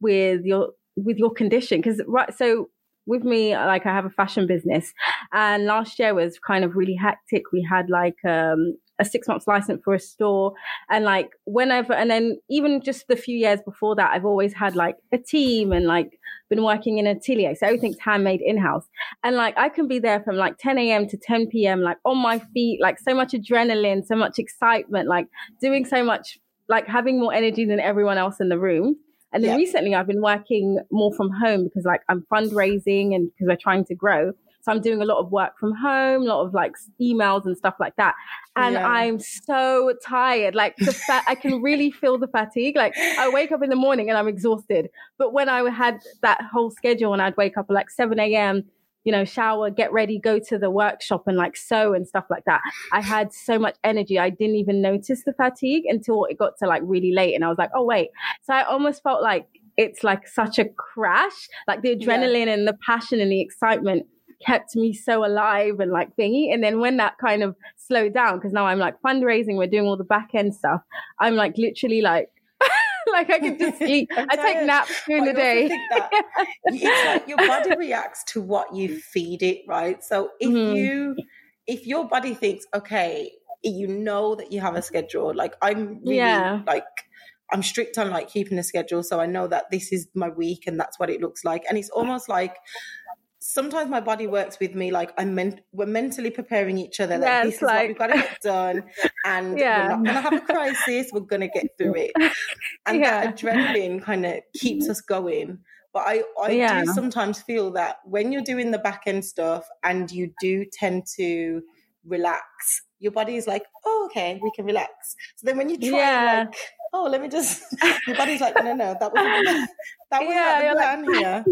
with your with your condition because right so with me like i have a fashion business and last year was kind of really hectic we had like um a six months license for a store. And like whenever and then even just the few years before that i've always had like a team and like been working in atelier. So everything's handmade in-house. And like i can be there from like 10 a.m to 10 p.m like on my feet like so much adrenaline so much excitement like doing so much like having more energy than everyone else in the room. And then recently I've been working more from home because like I'm fundraising and because we're trying to grow. So I'm doing a lot of work from home, a lot of like emails and stuff like that. And yeah. I'm so tired. Like the fa- I can really feel the fatigue. Like I wake up in the morning and I'm exhausted. But when I had that whole schedule and I'd wake up at like 7 a.m., you know, shower, get ready, go to the workshop and like sew and stuff like that. I had so much energy. I didn't even notice the fatigue until it got to like really late. And I was like, oh, wait. So I almost felt like it's like such a crash, like the adrenaline yeah. and the passion and the excitement kept me so alive and like thingy. And then when that kind of slowed down, because now I'm like fundraising, we're doing all the back end stuff. I'm like literally like, like I can just sleep. I take naps during the day. it's like your body reacts to what you feed it, right? So if mm-hmm. you, if your body thinks, okay, you know that you have a schedule, like I'm really yeah. like, I'm strict on like keeping a schedule. So I know that this is my week and that's what it looks like. And it's almost like sometimes my body works with me like I'm meant we're mentally preparing each other yes, this is like... what we've got to get done and yeah. we're not gonna have a crisis, we're gonna get through it. And yeah. that adrenaline kind of keeps us going. But I, I yeah. do sometimes feel that when you're doing the back end stuff and you do tend to relax, your body is like, oh, okay, we can relax. So then when you try yeah. like oh, let me just. Your body's like, no, no, that wasn't that wasn't yeah, the plan like... here.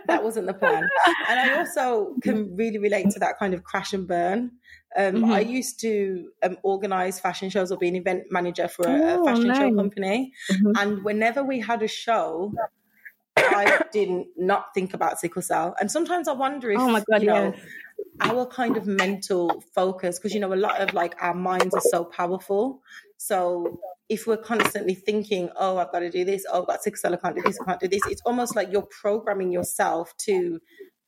that wasn't the plan. And I also can really relate to that kind of crash and burn. Um, mm-hmm. I used to um, organize fashion shows or be an event manager for a, a fashion nice. show company, mm-hmm. and whenever we had a show. I didn't not think about sickle cell, and sometimes I wonder if oh my God, you know, yes our kind of mental focus because you know a lot of like our minds are so powerful so if we're constantly thinking, oh, I've got to do this, oh, I've got cell, I can't do this, I can't do this, it's almost like you're programming yourself to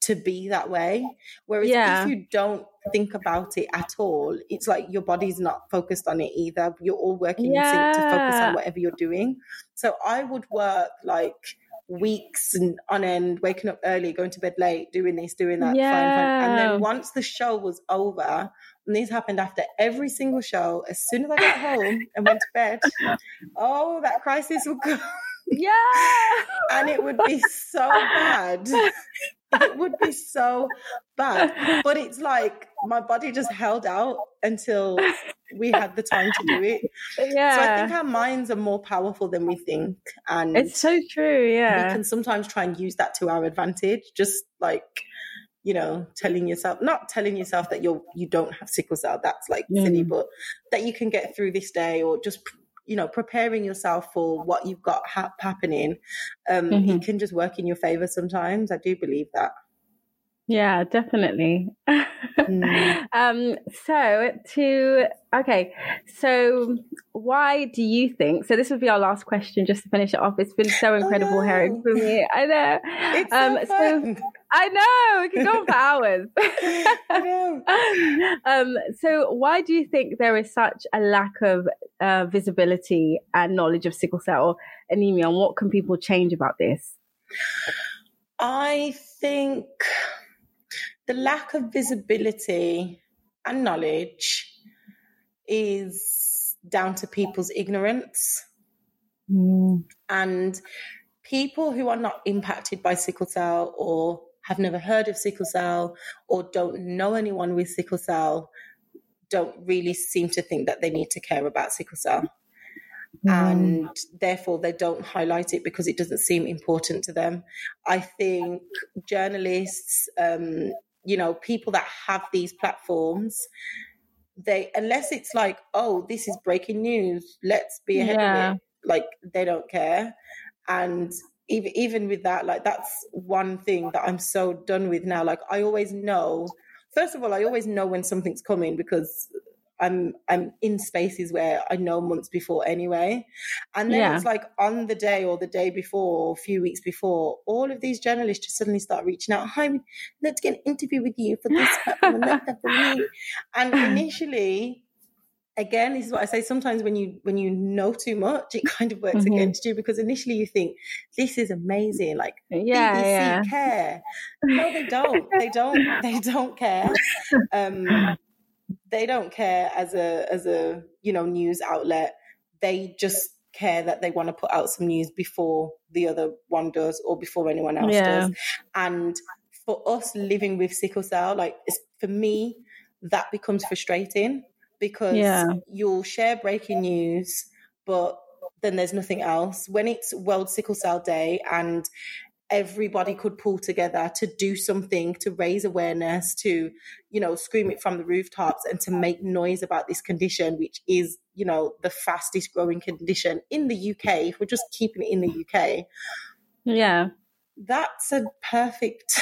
to be that way. Whereas yeah. if you don't think about it at all, it's like your body's not focused on it either. You're all working yeah. to focus on whatever you're doing. So I would work like weeks and on end, waking up early, going to bed late, doing this, doing that, yeah. fine, fine. and then once the show was over, and these happened after every single show. As soon as I got home and went to bed, oh, that crisis would come. Yeah. and it would be so bad. It would be so bad. But it's like my body just held out until we had the time to do it. Yeah. So I think our minds are more powerful than we think. And it's so true. Yeah. We can sometimes try and use that to our advantage. Just like you know, telling yourself, not telling yourself that you're, you don't have sickle cell, that's like mm. silly, but that you can get through this day or just you know, preparing yourself for what you've got ha- happening, um, Mhm. it can just work in your favor sometimes. I do believe that. Yeah, definitely. Mm. um, so to okay, so why do you think? So this would be our last question, just to finish it off. It's been so incredible hearing no. from you. I know. It's Um, so so. I know we can go on for hours. I know. um, so why do you think there is such a lack of uh, visibility and knowledge of sickle cell anemia, and what can people change about this? I think the lack of visibility and knowledge is down to people's ignorance and people who are not impacted by sickle cell or have never heard of sickle cell or don't know anyone with sickle cell don't really seem to think that they need to care about sickle cell and therefore they don't highlight it because it doesn't seem important to them. I think journalists, um, you know, people that have these platforms, they unless it's like, oh, this is breaking news, let's be ahead Yeah. of it. Like they don't care, and even even with that, like that's one thing that I'm so done with now. Like I always know. First of all, I always know when something's coming because I'm I'm in spaces where I know months before anyway. And then Yeah. it's like on the day or the day before or a few weeks before, all of these journalists just suddenly start reaching out. Hi, let's get an interview with you for this platform and that platform. And initially, again, this is what I say. Sometimes when you when you know too much, it kind of works Mhm. against you because initially you think this is amazing, like Yeah, BBC yeah. care. No, they don't. They don't. They don't care. Um, they don't care as a as a you know news outlet. They just care that they want to put out some news before the other one does or before anyone else Yeah. does. And for us living with sickle cell, like it's, for me, that becomes frustrating because Yeah. you'll share breaking news, but then there's nothing else. When it's World Sickle Cell Day and everybody could pull together to do something to raise awareness to you know scream it from the rooftops and to make noise about this condition which is you know the fastest growing condition in the UK if we're just keeping it in the UK Yeah. that's a perfect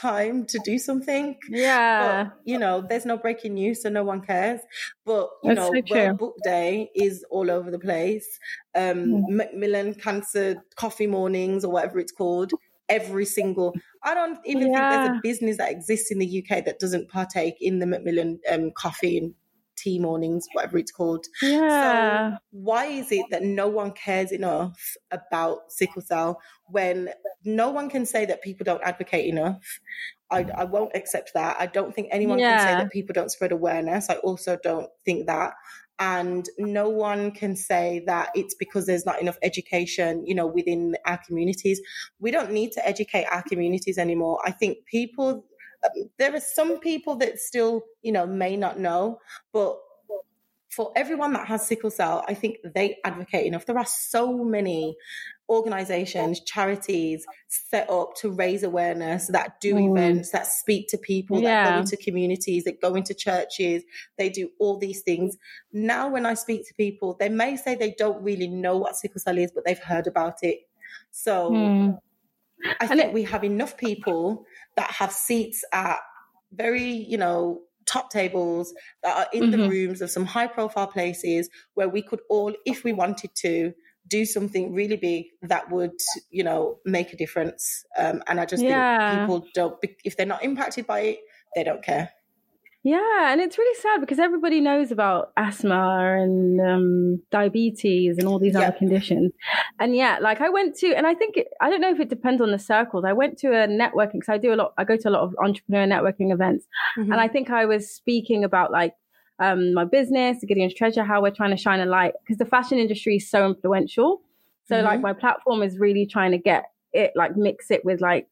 time to do something Yeah. but, you know, there's no breaking news, so no one cares. But you That's know, so. World Book Day is all over the place. Um, Macmillan Cancer Coffee Mornings or whatever it's called. Every single, I don't even think there's a business that exists in the UK that doesn't partake in the Macmillan um, coffee and tea mornings, whatever it's called. Yeah. So why is it that no one cares enough about sickle cell when no one can say that people don't advocate enough? I, I won't accept that. I don't think anyone can say that people don't spread awareness. I also don't think that. And no one can say that it's because there's not enough education, you know, within our communities. We don't need to educate our communities anymore. I think people, there are some people that still, you know, may not know, but for everyone that has sickle cell, I think they advocate enough. There are so many organizations, charities set up to raise awareness that do Mm. events, that speak to people, that Yeah. go into communities, that go into churches. They do all these things. Now, when I speak to people, they may say they don't really know what sickle cell is, but they've heard about it. So Hmm. I And think we have enough people that have seats at very, you know, top tables that are in the Mhm. rooms of some high profile places where we could all, if we wanted to, do something really big that would, you know, make a difference. Um, and I just Yeah. think people don't, if they're not impacted by it, they don't care. Yeah, and it's really sad because everybody knows about asthma and um, diabetes and all these Yeah. other conditions. And yeah, like I went to, and I think it, I don't know if it depends on the circles. I went to a networking because I do a lot. I go to a lot of entrepreneur networking events, Mhm. and I think I was speaking about like um, my business, Gideon's Treasure, how we're trying to shine a light because the fashion industry is so influential. So like Mhm. my platform is really trying to get it like mix it with like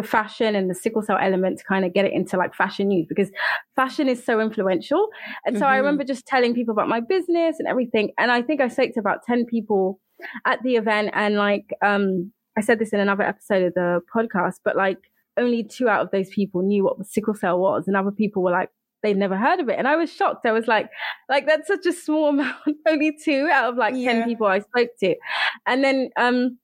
the fashion and the sickle cell element to kind of get it into like fashion news because fashion is so influential. And so I Mhm. remember just telling people about my business and everything. And I think I spoke to about 10 people at the event. And like, um, I said this in another episode of the podcast, but like only two out of those people knew what the sickle cell was. And other people were like, they'd never heard of it. And I was shocked. I was like, like that's such a small amount, only two out of like yeah. 10 people I spoke to. And then, um,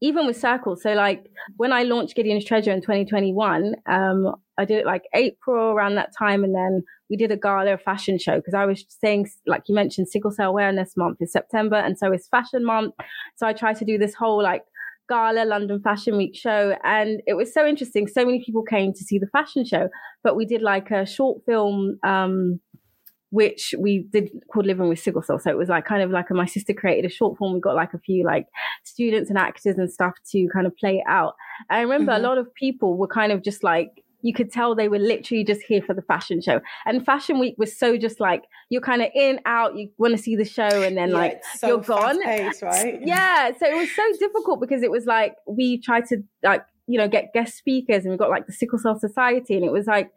even with circles, so like when I launched Gideon's Treasure in 2021, um, I did it like April around that time, and then we did a gala fashion show because I was saying, like you mentioned, sickle cell awareness month is September, and so is fashion month. So I tried to do this whole like gala London Fashion Week show, and it was so interesting. So many people came to see the fashion show, but we did like a short film. Um, which we did called Living with Sickle Cell. So it was like kind of like a, my sister created a short form. We got like a few like students and actors and stuff to kind of play it out. I remember mm-hmm. a lot of people were kind of just like, you could tell they were literally just here for the fashion show. And Fashion Week was so just like you're kind of in, out, you want to see the show, and then yeah, like so you're gone. Paced, right? Yeah. So it was so difficult because it was like we tried to like, you know, get guest speakers and we got like the Sickle Cell Society, and it was like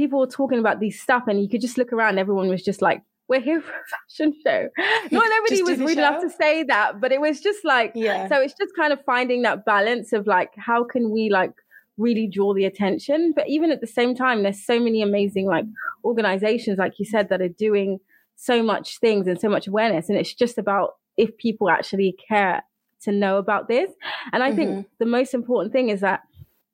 people were talking about these stuff and you could just look around everyone was just like we're here for a fashion show. Not everybody was rude enough to say that but it was just like yeah. so it's just kind of finding that balance of like how can we like really draw the attention? But even at the same time there's so many amazing like organizations like you said that are doing so much things and so much awareness. And it's just about if people actually care to know about this. And i mm-hmm. think the most important thing is that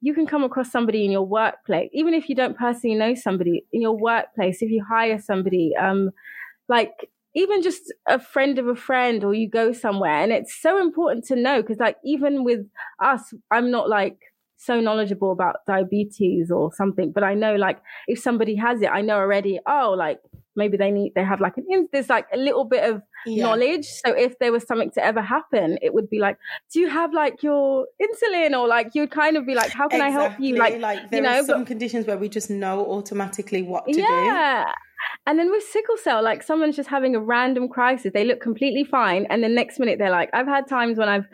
you can come across somebody in your workplace, even if you don't personally know somebody in your workplace, if you hire somebody, um, like even just a friend of a friend, or you go somewhere. And it's so important to know because, like, even with us, I'm not like so knowledgeable about diabetes or something, but I know, like, if somebody has it, I know already, oh, like, maybe they need, they have like an, in there's like a little bit of yeah. knowledge. So if there was something to ever happen, it would be like, do you have like your insulin or like you'd kind of be like, how can exactly. I help you? Like, like there you know, are some but, conditions where we just know automatically what to yeah. do. Yeah. And then with sickle cell, like someone's just having a random crisis, they look completely fine. And the next minute they're like, I've had times when I've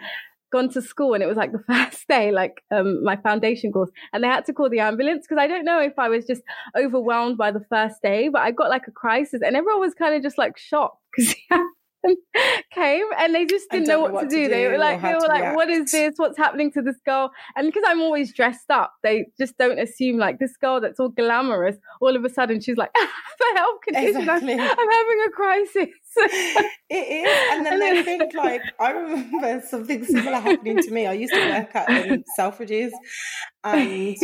gone to school and it was like the first day, like um, my foundation course, and they had to call the ambulance because I don't know if I was just overwhelmed by the first day, but I got like a crisis and everyone was kind of just like shocked because came and they just didn't know what, what, to, do. do. They were like, they were like, react. what is this? What's happening to this girl? And because I'm always dressed up, they just don't assume like this girl that's all glamorous. All of a sudden, she's like, for health condition, exactly. I'm, I'm, having a crisis. it is, and then they think like, I remember something similar happening to me. I used to work at um, Selfridges, and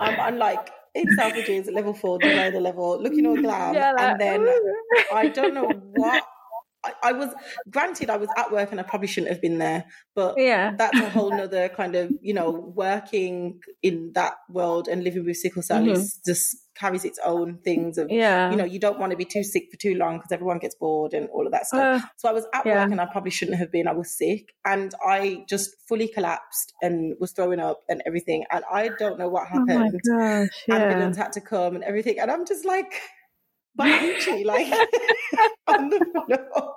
I'm, I'm like in Selfridges at level four, below the level, looking all glam, yeah, like, and then I don't know what I, I, was granted I was at work and I probably shouldn't have been there, but yeah, that's a whole nother kind of you know working in that world and living with sickle cell mm-hmm. is just carries its own things of yeah you know you don't want to be too sick for too long because everyone gets bored and all of that stuff. Uh, so I was at yeah. work and I probably shouldn't have been. I was sick and I just fully collapsed and was throwing up and everything and I don't know what happened. Oh my gosh, yeah. Ambulance had to come and everything and I'm just like Gucci, like on the floor.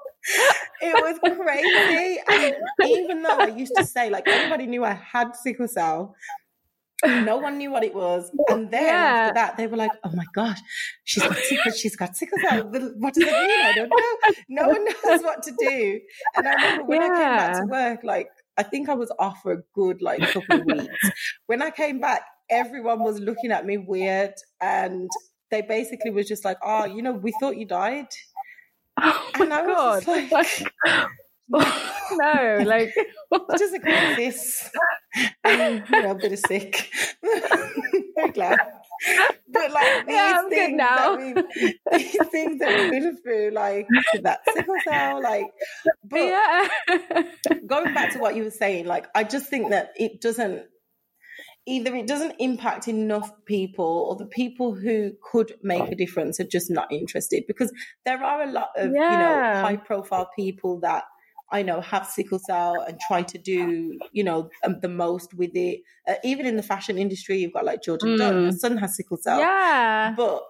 It was crazy. And even though I used to say, like, everybody knew I had sickle cell, no one knew what it was. And then yeah. after that, they were like, oh my gosh, she's got sickle, she's got sickle cell. What does it mean? I don't know. No one knows what to do. And I remember when yeah. I came back to work, like, I think I was off for a good like couple of weeks. When I came back, everyone was looking at me weird and they basically was just like, oh, you know, we thought you died. Oh and I was God. like, no, like just a crisis. and, you know, a bit of sick. Very glad. But like these yeah, I'm things good now. That we, these things that we've been through, like that sickle cell, like but yeah. going back to what you were saying, like I just think that it doesn't either it doesn't impact enough people or the people who could make a difference are just not interested because there are a lot of yeah. you know high profile people that I know have sickle cell and try to do you know um, the most with it uh, even in the fashion industry you've got like Jourdan mm. Dunn her son has sickle cell yeah but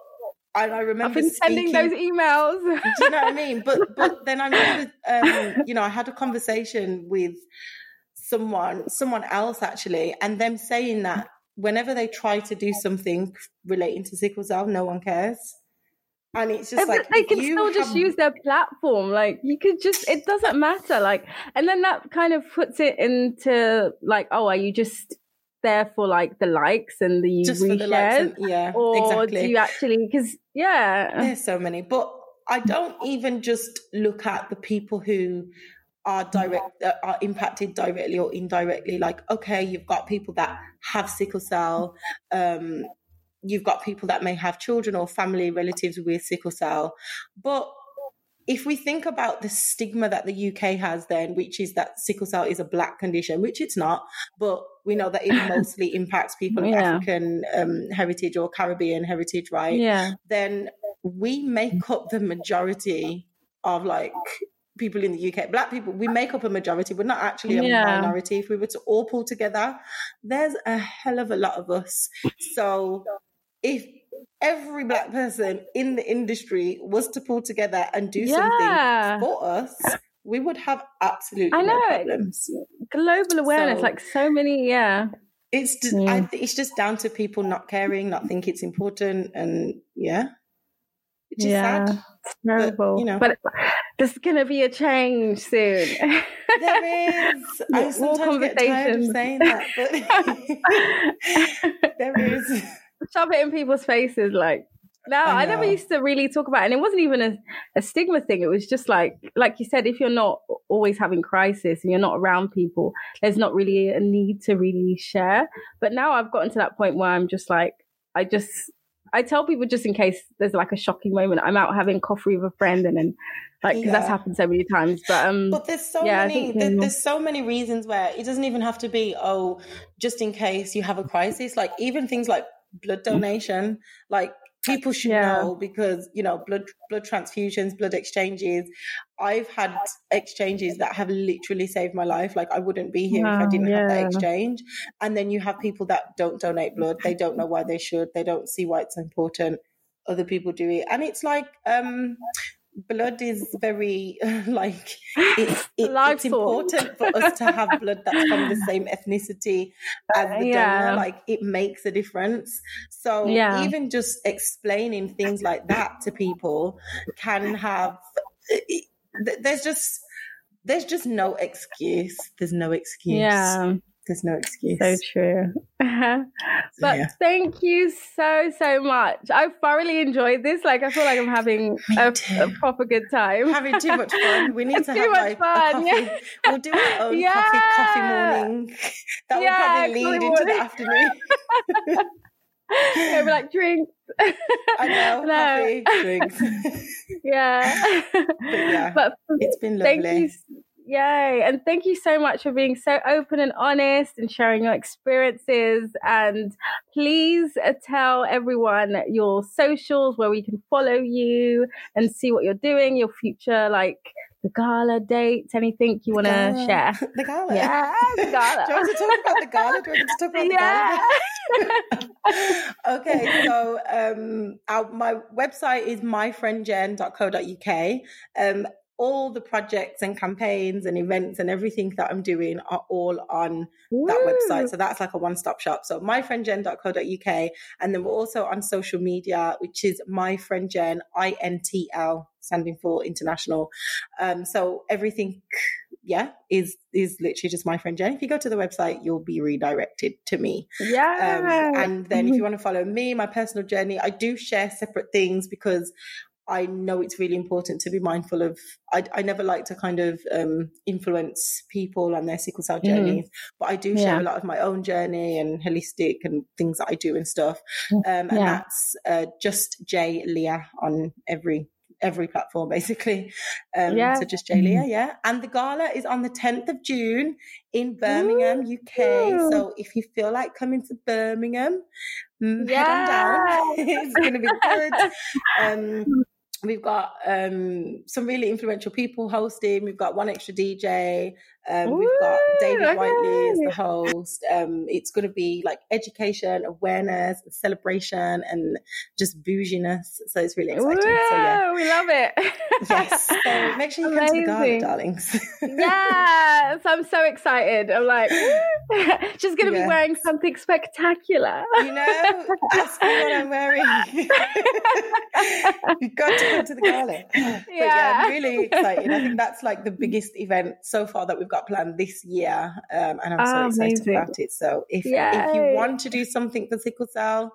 I, I remember I've been speaking, sending those emails. do you know what I mean? But but then I remember, um, you know, I had a conversation with someone someone else actually and them saying that whenever they try to do something relating to sickle cell no one cares and it's just like they can still have... just use their platform like you could just it doesn't matter like and then that kind of puts it into like oh are you just there for like the likes and the Just for the likes and- yeah, or exactly. do you actually? Because yeah, There's so many, but I don't even just look at the people who are direct uh, are impacted directly or indirectly. Like, okay, you've got people that have sickle cell. Um, you've got people that may have children or family relatives with sickle cell, but if we think about the stigma that the UK has, then which is that sickle cell is a black condition, which it's not, but we know that it mostly impacts people of African um, heritage or Caribbean heritage, right? yeah, then we make up the majority of like people in the UK. Black people, we make up a majority. We're not actually a Yeah. minority. If we were to all pull together, there's a hell of a lot of us. So if every black person in the industry was to pull together and do Yeah. something for us, we would have absolutely I no know. problems. global awareness. So- like so many. Yeah, It's just, Yeah. I it's just down to people not caring, not think it's important, and yeah, it's just yeah, sad. it's terrible. you know. but there's gonna be a change soon. There is. I sometimes get tired of saying that, but there is. shove it in people's faces like no I I, never used to really talk about it and it wasn't even a, a stigma thing it was just like like you said if you're not always having crisis and you're not around people there's not really a need to really share but now i've gotten to that point where i'm just like i just I tell people just in case there's like a shocking moment. I'm out having coffee with a friend, and then like 'cause that's happened so many times. But um, But there's so Yeah, many. There, there's so many reasons where it doesn't even have to be. Oh, just in case you have a crisis. Like even things like blood donation. Like people should Yeah. know because you know blood blood transfusions, blood exchanges. I've had exchanges that have literally saved my life. Like I wouldn't be here if I didn't have that exchange. And then you have people that don't donate blood. They don't know why they should. They don't see why it's important. Other people do it, and it's like um, blood is very like it's, it, it's important for us to have blood that's from the same ethnicity as the Yeah. donor. Like it makes a difference. So Yeah. even just explaining things like that to people can have. Eh, eh, it- there's just there's just no excuse. There's no excuse. yeah, There's no excuse. so true. but yeah. thank you so so much. I thoroughly enjoyed this. Like I feel like I'm having a, a proper good time. Having too much fun. We need to Too have much like fun, a coffee. yeah. We'll do our own coffee coffee morning. That will probably lead into the afternoon. They'll be like drinks. I know, No. coffee, drinks. yeah. But yeah, but it's been lovely. Yay. And thank you so much for being so open and honest and sharing your experiences. And please uh, tell everyone your socials where we can follow you and see what you're doing, your future, like the gala dates, anything you want to share. The gala. Yeah, the gala. Do you want to talk about the gala? Do you want to talk about the Yeah. gala? okay, so um, our, my website is myfriendjen.co.uk. Um, all the projects and campaigns and events and everything that I'm doing are all on that website. So that's like a one stop shop. So myfriendjen.co.uk. And then we're also on social media, which is myfriendjen, I N T L, standing for international. Um, so everything, yeah, is is literally just my friend Jen. If you go to the website, you'll be redirected to me. Yeah. Um, and then if you want to follow me, my personal journey, I do share separate things because I know it's really important to be mindful of. I, I never like to kind of um, influence people on their sickle cell Mhm. journeys, but I do share Yeah. a lot of my own journey and holistic and things that I do and stuff. Um, and Yeah. that's uh, just J Leah on every every platform basically. Um, Yeah. So just J Leah, yeah. And the gala is on the 10th of June in Birmingham, UK. Ooh. So if you feel like coming to Birmingham, mm, head on down. Yeah. it's going to be good. Um, we've got um, some really influential people hosting. We've got one extra DJ. Um, we've got Ooh, David Whiteley as the host. Um, it's going to be like education, awareness, celebration, and just bouginess. So it's really exciting. So yeah, we love it. yes. So make sure you come to the gala, Amazing. darlings. yes, I'm so excited. I'm like, she's going to Yeah. be wearing something spectacular. you know, ask me what I'm wearing. You've got to come to the gala. But yeah, Yeah. I'm really excited. I think that's like the biggest event so far that we've got got planned this year, um, and I'm oh, so excited amazing. about it. So if if you want to do something for sickle cell,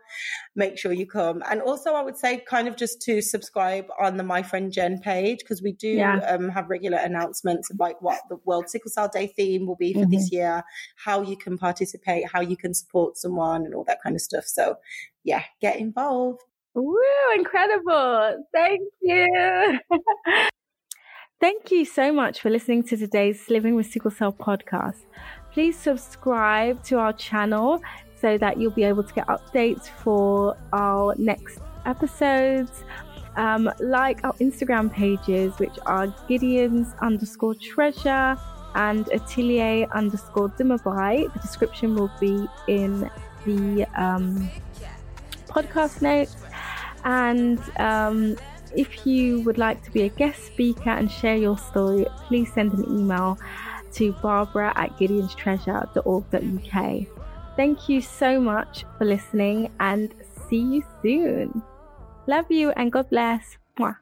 make sure you come. And also, I would say, kind of just to subscribe on the My Friend Jen page because we do yeah. um, have regular announcements of like what the World Sickle Cell Day theme will be for mm-hmm. this year, how you can participate, how you can support someone, and all that kind of stuff. So yeah, get involved. Woo, incredible. Thank you. Thank you so much for listening to today's Living with Sickle Cell podcast. Please subscribe to our channel so that you'll be able to get updates for our next episodes. Um, like our Instagram pages, which are Gideon's underscore treasure and Atelier underscore Dumebi. The description will be in the um, podcast notes. And um, if you would like to be a guest speaker and share your story, please send an email to barbara at gideonstreasure.org.uk. Thank you so much for listening and see you soon. Love you and God bless. Mwah.